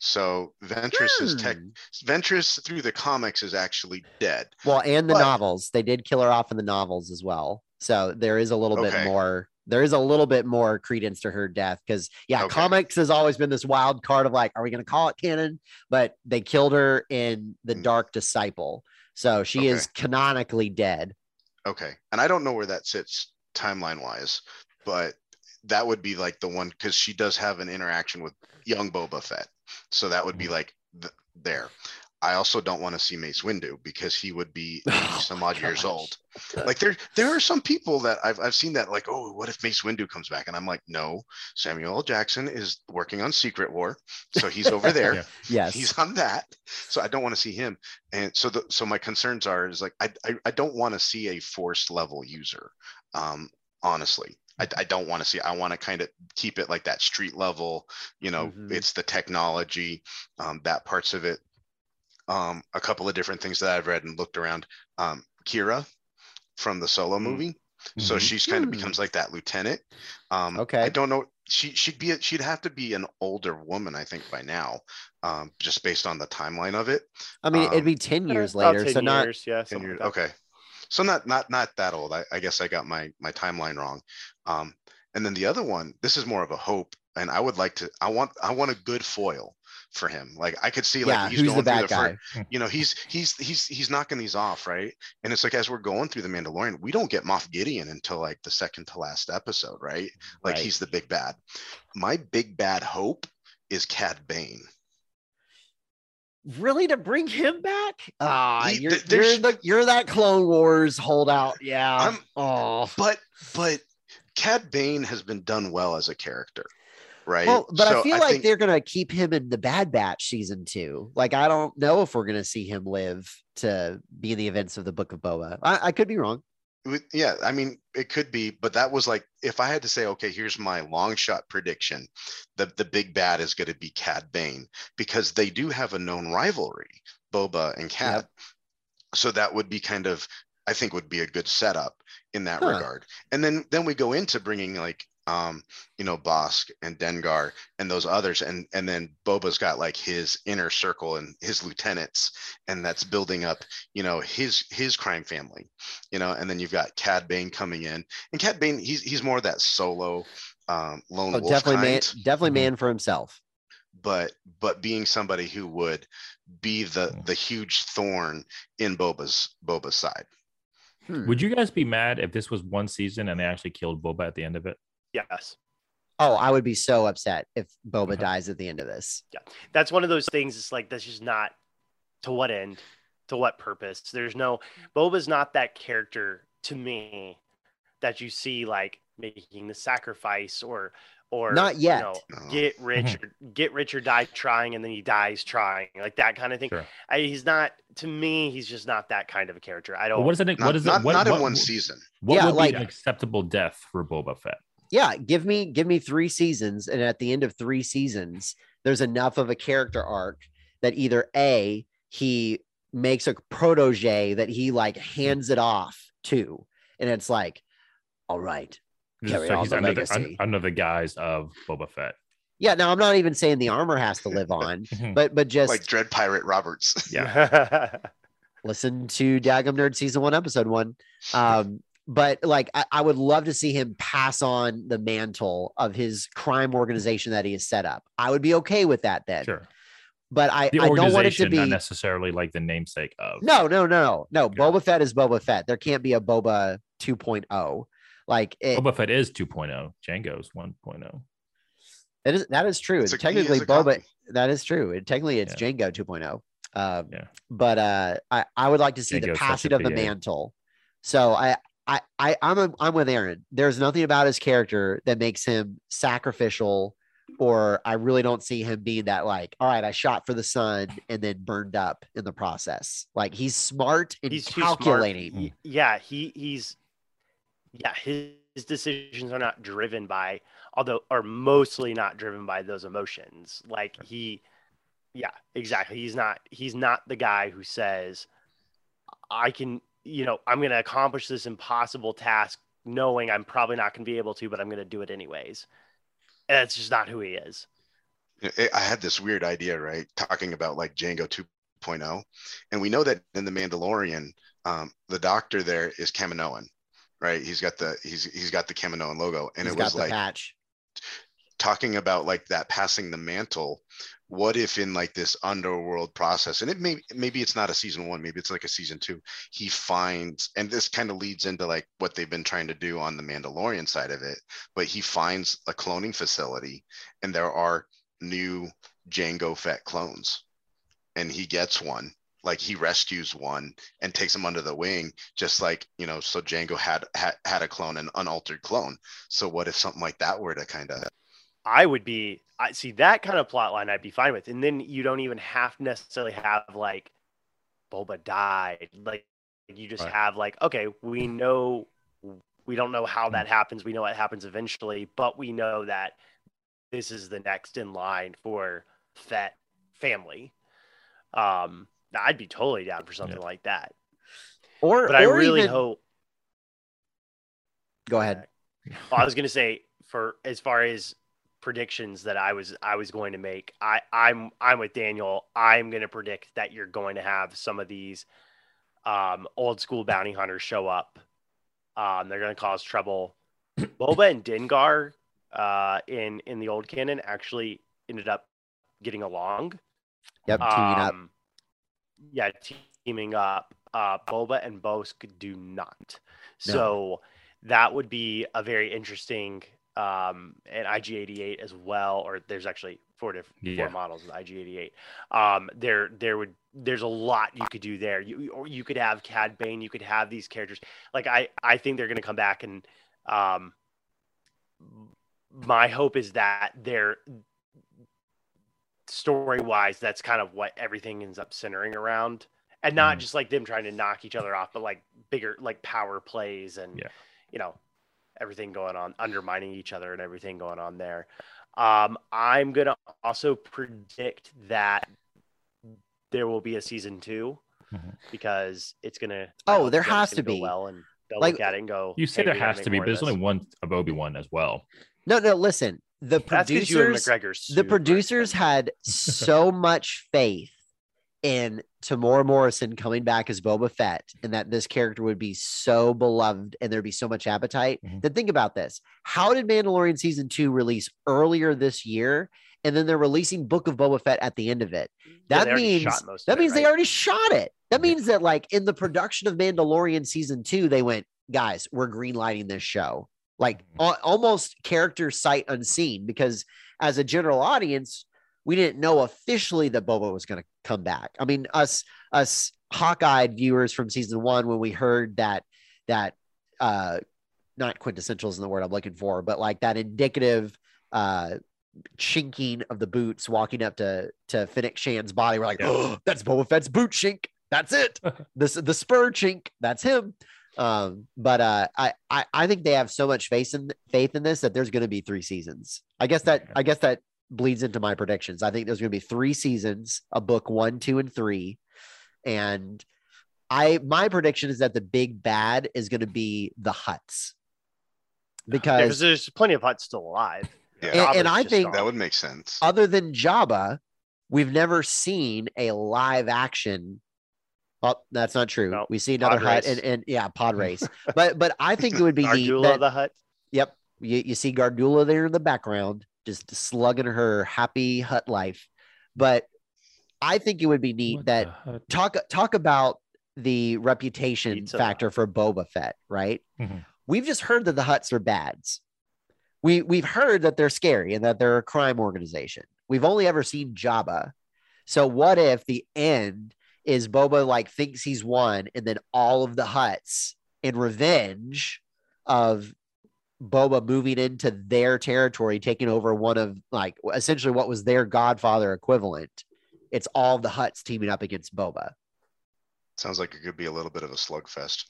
So Ventress is tech. Hmm. Ventress through the comics is actually dead. well, and the but- novels. They did kill her off in the novels as well. So there is a little bit more. There is a little bit more credence to her death because yeah, Okay. comics has always been this wild card of like, are we going to call it canon? But they killed her in the Mm. Dark Disciple, so she is canonically dead. Okay. And I don't know where that sits timeline wise, but that would be like the one because she does have an interaction with young Boba Fett. So that would be like th- there. I also don't want to see Mace Windu because he would be Oh some odd years old. Like there, there are some people that I've, I've seen that like, oh, what if Mace Windu comes back? And I'm like, no, Samuel L. Jackson is working on Secret War, so he's over there. Yeah. Yes. He's on that, so I don't want to see him. And so, the, so my concerns are is like I, I, I don't want to see a force level user. Um, honestly, I, I don't want to see. I want to kind of keep it like that street level. You know, Mhm. it's the technology, um, that parts of it. Um, a couple of different things that I've read and looked around. Um, Qi'ra from the Solo Mhm. movie. So Mhm. she's kind of Hmm. becomes like that lieutenant. Um, Okay. I don't know. She she'd be she'd have to be an older woman, I think, by now, um, just based on the timeline of it. I mean, it'd Um, be 10 years later. 10 So not, years, yeah. And something you're- like okay, so not not not that old. I, I guess I got my my timeline wrong. Um, and then the other one, this is more of a hope, and I would like to. I want I want a good foil for him. Like I could see like yeah, he's who's the going bad through the fir- guy? you know he's he's he's he's knocking these off right and it's like as we're going through the mandalorian we don't get moff gideon until like the second to last episode right like Right. he's the big bad my big bad hope is cad bane Really to bring him back? Ah, you're, th- you're the you're that Clone Wars holdout. Yeah. I'm- oh. but but cad bane has been done well as a character right Well, but I So feel like think- they're gonna keep him in the Bad Batch season two. Like I don't know if we're gonna see him live to be in the events of the Book of Boba. I, I could be wrong. yeah i mean it could be but that was like if i had to say okay here's my long shot prediction the the big bad is going to be cad bane because they do have a known rivalry boba and cad so that would be kind of i think would be a good setup in that Huh. regard and then then we go into bringing like um you know Bossk and dengar and those others and and then boba's got like his inner circle and his lieutenants and that's building up you know his his crime family you know and then you've got cad bane coming in and cad bane he's he's more that solo um lone Oh, wolf definitely man, kind definitely Mhm. man for himself. but but being somebody who would be the the huge thorn in boba's boba's side Hmm. Would you guys be mad if this was one season and they actually killed Boba at the end of it? Yes. Oh, I would be so upset if Boba Okay. dies at the end of this. Yeah. That's one of those things. It's like, that's just not to what end, to what purpose. There's no, Boba's not that character to me that you see like making the sacrifice or, or Not yet. You know, No. get rich or get rich or die trying and then he dies trying like that kind of thing Sure. I, he's not to me he's just not that kind of a character i don't what is it? not, what is not, it? What, not what, in one season What Yeah, would like- be an acceptable death for Boba Fett? Yeah, give me give me three seasons, and at the end of three seasons, there's enough of a character arc that either a he makes a protege that he like hands it off to, and it's like, all right, Just Carry so on the under the, legacy. un- under the guise of Boba Fett. yeah. Now I'm not even saying the armor has to live on, but but just like dread pirate roberts Yeah. listen to Dadgum Nerd season one, episode one. Um, but like I, I would love to see him pass on the mantle of his crime organization that he has set up. I would be okay with that then. Sure. But I, I don't want it to be not necessarily like the namesake of. no, no, no, no, no. Okay. Boba Fett is Boba Fett. There can't be a Boba 2.0. Like it, Boba Fett is 2.0. Jango's 1.0. it is that is true. It's And technically Boba copy. that is true. And technically it's Yeah. Jango 2.0. Um, Yeah. but uh, I, I would like to see the Jango's such a passing of the mantle. So I, I, I, I'm, a, I'm with Aaron. There's nothing about his character that makes him sacrificial, or I really don't see him being that like, all right, I shot for the sun and then burned up in the process. Like he's smart and He's too smart. calculating. Yeah he he's yeah his, his decisions are not driven by although are mostly not driven by those emotions like he yeah exactly he's not he's not the guy who says i can you know i'm going to accomplish this impossible task knowing i'm probably not going to be able to but i'm going to do it anyways and that's just not who he is I- I had this weird idea, right? Talking about like Jango 2.0. And we know that in the Mandalorian, um, the doctor there is Kaminoan, right? He's got the he's he's got the Kaminoan logo. And He's it got was the like patch. talking about like that passing the mantle. What if in like this underworld process, and it may maybe it's not a season one, maybe it's like a season two, he finds and this kind of leads into like what they've been trying to do on the Mandalorian side of it, but he finds a cloning facility and there are new Jango Fett clones, and he gets one. Like he rescues one and takes him under the wing, just like you know. So Jango had had, had a clone, an unaltered clone. So what if something like that were to kind of I would be I see that kind of plot line I'd be fine with. And then you don't even have to necessarily have like Boba died. Like you just Right. have like, okay, we know we don't know how that happens. We know what happens eventually, but we know that this is the next in line for Fett family. Um I'd be totally down for something like that. Or, But I really even, hope Go ahead. Well, I was gonna say for as far as predictions that I was I was going to make, I I'm I'm with Daniel. I'm gonna predict that you're going to have some of these um, old school bounty hunters show up. Um, they're gonna cause trouble. Boba and Dengar uh, in in the old canon actually ended up getting along. Yep, teaming up. Um, Yeah, teaming up. Uh, Boba and Bossk do not. No. So that would be a very interesting um, and IG88 as well. Or there's actually four different Yeah. four models of IG88. Um, there there would there's a lot you could do there. You or you could have Cad Bane. You could have these characters. Like I I think they're gonna come back and um, my hope is that they're story wise, that's kind of what everything ends up centering around. And not Mhm. just like them trying to knock each other off, but like bigger like power plays and Yeah. you know, everything going on, undermining each other and everything going on there. Um, I'm gonna also predict that there will be a season 2 Mhm. because it's gonna. Oh, there has gonna to be. well, and they'll Like- look at it and go. You say "Hey, there has to be, but there's only one of Obi Wan as well. No, no, listen. The That's because you and producers, the producers had so much faith in Temuera Morrison coming back as Boba Fett and that this character would be so beloved and there'd be so much appetite. Mhm. Then think about this. How did Mandalorian season two release earlier this year? And then they're releasing Book of Boba Fett at the end of it. That they already means shot most of that it, means they already shot it. That Yeah. means that like in the production of Mandalorian season two, they went, guys, we're greenlighting this show. Like Mhm. al- almost character sight unseen, because as a general audience, we didn't know officially that Boba was going to come back. I mean, us us hawk-eyed viewers from season one, when we heard that that uh not quintessential is the word I'm looking for, but like that indicative uh chinking of the boots walking up to to Fennec Shand's body. We're like, Yeah. oh, that's Boba Fett's boot chink. That's it. this the spur chink. That's him. Um, but uh, I, I I think they have so much faith in faith in this that there's going to be three seasons. I guess that I guess that bleeds into my predictions. I think there's going to be three seasons, a book one, two, and three, and I my prediction is that the big bad is going to be the Hutts because because there's plenty of Hutts still alive. Yeah. And- and I think- gone. That would make sense. other than Jabba, we've never seen a live action. Oh, that's not true. No, we see another pod Hutt and, and yeah, pod race. but but I think it would be neat. That, the Hutt. yep, you, you see Gardulla there in the background, just slugging her happy Hutt life. But I think it would be neat What that talk talk about the reputation Pizza factor for Boba Fett, right? Mhm. We've just heard that the Hutts are bads. We we've heard that they're scary and that they're a crime organization. We've only ever seen Jabba. So what if the end is Boba like thinks he's won, and then all of the Hutts in revenge of Boba moving into their territory, taking over one of like essentially what was their Godfather equivalent. It's all the Hutts teaming up against Boba. Sounds like it could be a little bit of a slugfest.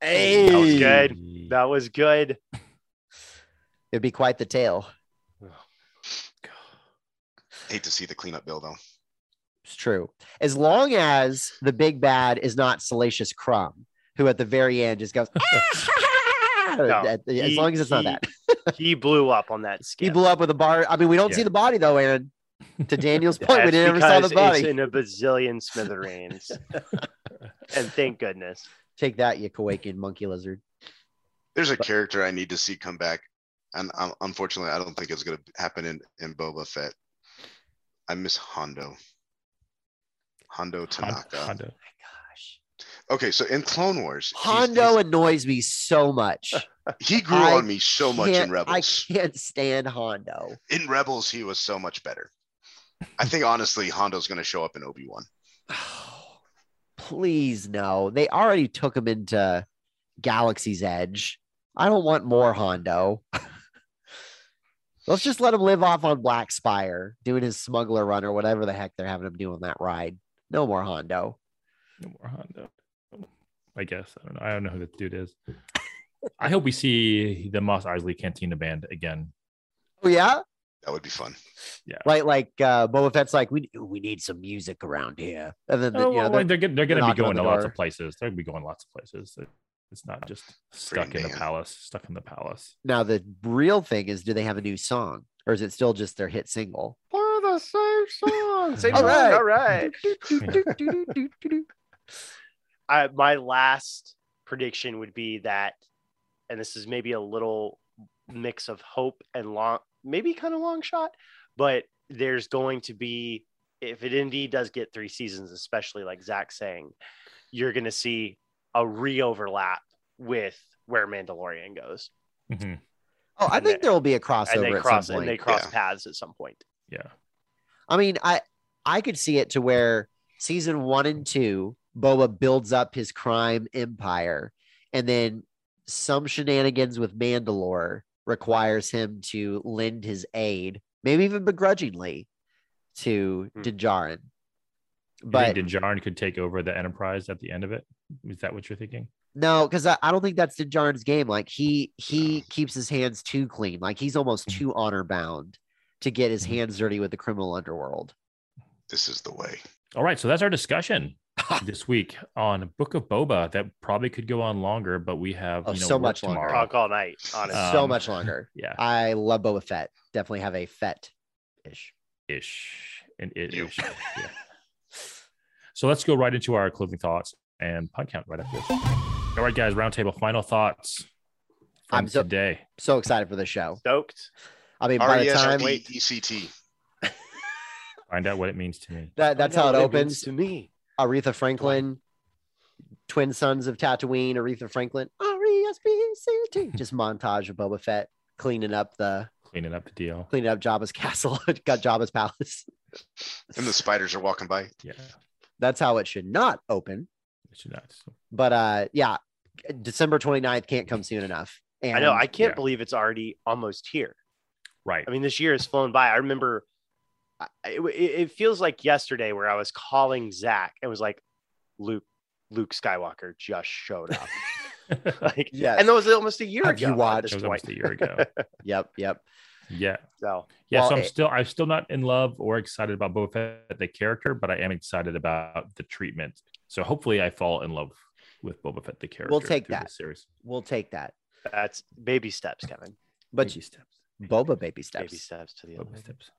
Hey, That was good. That was good. It'd be quite the tale. Hate to see the cleanup bill though. It's true. As long as the big bad is not Salacious Crumb, who at the very end just goes, At the- as long as it's not that. He blew up on that He blew up with a bar. I mean, we don't see the body though, Aaron. To Daniel's point, we That's never saw the body. It's in a bazillion smithereens. and thank goodness. Take that, you Kowakian monkey lizard. There's a character I need to see come back, and um, unfortunately, I don't think it's going to happen in in Boba Fett. I miss Hondo. Hondo Ohnaka. Honda. Gosh, Okay, so in Clone Wars, he's- Hondo annoys me so much. he grew I on me so much in Rebels. I can't stand Hondo. In Rebels, he was so much better. I think honestly, Hondo's going to show up in Obi Wan. Please no. They already took him into Galaxy's Edge. I don't want more Hondo. Let's just let him live off on Black Spire, doing his smuggler run or whatever the heck they're having him do on that ride. No more Hondo. No more Honda. I guess I don't know. I don't know who this dude is. I hope we see the Mos Eisley Cantina band again. Oh yeah, That would be fun. Yeah. Like like uh, Boba Fett's like we we need some music around here, and then Oh, you know well, they're- they're, they're going to be going to lots of places. They're going to be going lots of places. It's not just stuck in the man. palace, stuck in the palace. Now the real thing is, do they have a new song, or is it still just their hit single? Play the same song. Same All song. right. All right. I, my last prediction would be that, and this is maybe a little mix of hope and long, maybe kind of long shot, but there's going to be, if it indeed does get three seasons, especially like Zach saying, you're going to see a re overlap with where Mandalorian goes. Mhm. Oh, I And think there will be a crossover And they at cross some point. and they cross Yeah. paths at some point. Yeah. I mean, I I could see it to where season one and two, Boba builds up his crime empire, and then some shenanigans with Mandalore requires him to lend his aid, maybe even begrudgingly, to Hmm. Din Djarin. But But Din Djarin could take over the Enterprise at the end of it. Is that what you're thinking? no, because I, I don't think that's Din Djarin's game. Like he he keeps his hands too clean. Like he's almost Mhm. too honor bound to get his Mhm. hands dirty with the criminal underworld. This is the way. All right, so that's our discussion this week on Book of Boba. That probably could go on longer, but we have Oh, you know, so much longer. tomorrow. Talk all night, honestly. so Um, much longer. Yeah, I love Boba Fett. Definitely have a Fett ish. ish and it You. ish. Yeah. So let's go right into our closing thoughts and punt count right after this. All right, guys, roundtable final thoughts from I'm so- today. So excited for the show. Stoked. I mean, by the time R-E-S-P-E-C-T. Find out what it means to me. that, that's how it opens. means to me. Aretha Franklin, twin suns of Tatooine, Aretha Franklin, R E S P C T. Just montage of Boba Fett cleaning up the Cleaning up the deal. cleaning up Jabba's castle, got Jabba's palace. And the spiders are walking by. Yeah, That's how it should not open. it should not. But uh yeah, December 29th can't come soon enough. And I know. I can't yeah. believe it's already almost here. Right. I mean, this year has flown by. I remember I- it, it, it feels like yesterday where I was calling Zach and was like, Luke, Luke Skywalker just showed up. like, Yes. and that was almost a year Have ago. you watched- It was point. almost a year ago. Yep, yep. Yeah. So Yeah, Well, so I'm it- still I'm still not in love or excited about Boba Fett the character, but I am excited about the treatment. So hopefully I fall in love with Boba Fett the character. We'll take that. this series. We'll take that. that's baby steps, Kevin. But Baby steps. Boba baby steps. Baby steps to the Boba other steps.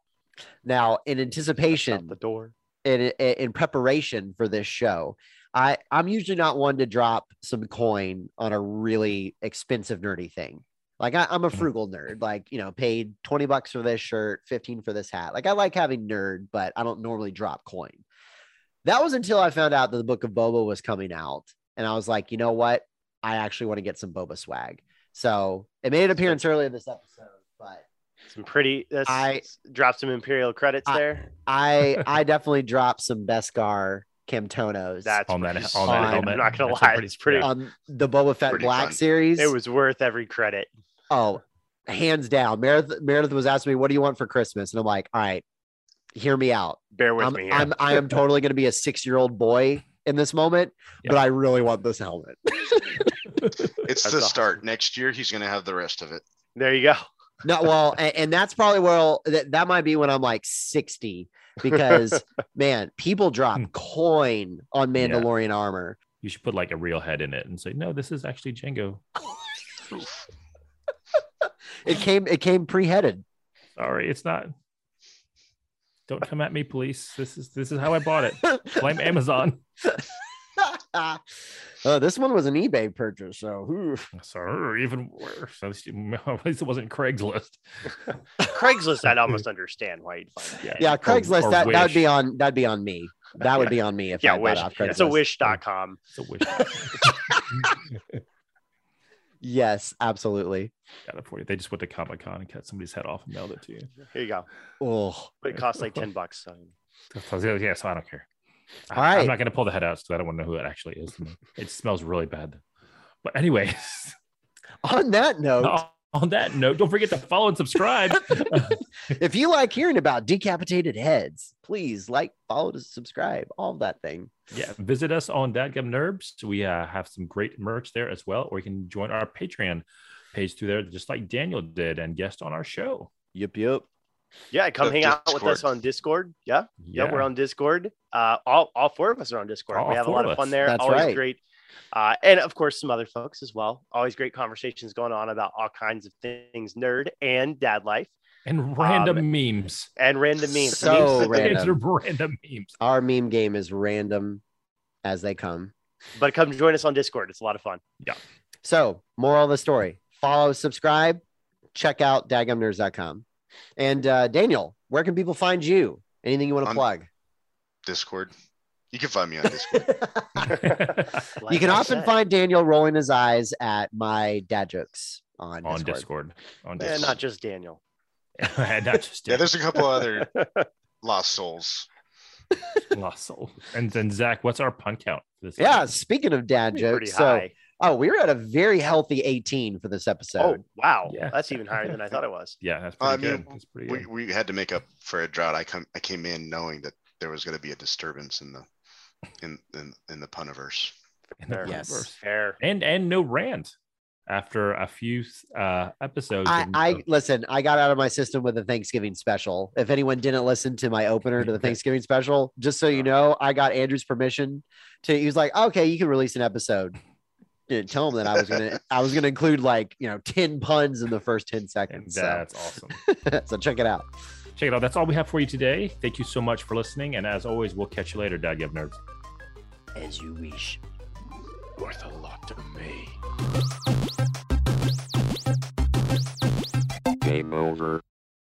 Now, in anticipation, the door. in, in preparation for this show, I I'm usually not one to drop some coin on a really expensive nerdy thing. Like I, I'm a Mhm. frugal nerd. Like you know, paid twenty bucks for this shirt, fifteen for this hat. Like I like having nerd, but I don't normally drop coin. That was until I found out that the Book of Boba was coming out, and I was like, you know what? I actually want to get some Boba swag. So it made an appearance earlier this episode, but Some pretty. That's, I- dropped some imperial credits I- there. I I definitely dropped some Beskar Camtonos. That's On that- pretty on that fun. helmet. I'm not gonna That's lie, pretty- it's pretty. yeah. on the Boba Fett Black fun. series. It was worth every credit. oh, hands down. Meredith Meredith was asking me, "What do you want for Christmas?" And I'm like, "All right, hear me out. Bear with I'm me. Here. I'm I am totally going to be a six year old boy in this moment, but I really want this helmet." It's That's the awesome. start. Next year, he's going to have the rest of it. there you go. No, well, and, and that's probably where I'll, that that might be when I'm like 60 because man, people drop Hmm. coin on Yeah. Mandalorian armor. You should put like a real head in it and say, no, this is actually Jango. It came it came pre-headed. Sorry, it's not. Don't come at me, police. This is this is how I bought it. Blame Amazon. Oh, this one was an eBay purchase, so whew. Sorry, even worse. At least, it wasn't Craigslist. Craigslist, I'd almost understand why you'd find that. yeah, or- Craigslist or that, that would be on that'd be on me. That would be on me if Yeah, I bought wish. off It's a Craigslist. wish.com. It's a wish. Yes, absolutely. Got it for you. They just went to Comic Con and cut somebody's head off and mailed it to you. Here you go. Oh, But it costs like 10 bucks. So. So, yeah, so I don't care. I-. I'm not going to pull the head out because I don't want to know who it actually is. It smells really bad. But anyways, on that note, on that note, don't forget to follow and subscribe. if you like hearing about decapitated heads, please like, follow, to subscribe, all that thing. yeah, visit us on Dadgum Nerds. We uh, have some great merch there as well, or you can join our Patreon page through there, just like Daniel did and guest on our show. Yep, yep. Yeah, come The hang out with us on Discord. Yeah. Yeah, we're on Discord. Uh, all, all four of us are on Discord. All we have a lot of of fun there. That's Always right. great Uh, and of course, some other folks as well. Always great conversations going on about all kinds of things, nerd and dad life, And random memes. and random memes. So Memes- random. Random memes. Our meme game is random as they come. But come join us on Discord. It's a lot of fun. Yeah. So, moral of the story follow, subscribe, check out dadgumnerds.com. And uh, Daniel, where can people find you? Anything you want to On- plug? Discord. You can find me on Discord. you can I often said. find Daniel rolling his eyes at my dad jokes on, on Discord. Discord. On and not just Daniel. and not just yeah, there's a couple other lost souls. lost soul. And then Zach, what's our pun count for this? Yeah, episode? speaking of dad Pretty jokes, so high. Oh, we were at a very healthy 18 for this episode. Oh wow, Yeah. that's even higher than I thought it was. Yeah, that's I pretty mean, good. That's pretty We, good. we had to make up for a drought. I come I came in knowing that there was going to be a disturbance in the in in, in the puniverse. In the Fair. Yes. universe. Fair. And and no rant after a few uh episodes. I, I listen, I got out of my system with the Thanksgiving special. If anyone didn't listen to my opener to the Thanksgiving special, just so you know, I got Andrew's permission to he was like, okay, you can release an episode. Didn't tell him that I was gonna I was gonna include like you know 10 puns in the first 10 and seconds. So, that's awesome. so check it out. Check it out. That's all we have for you today. Thank you so much for listening. And as always, we'll catch you later, Dadgum Nerds. As you wish. Worth a lot to me. Game over.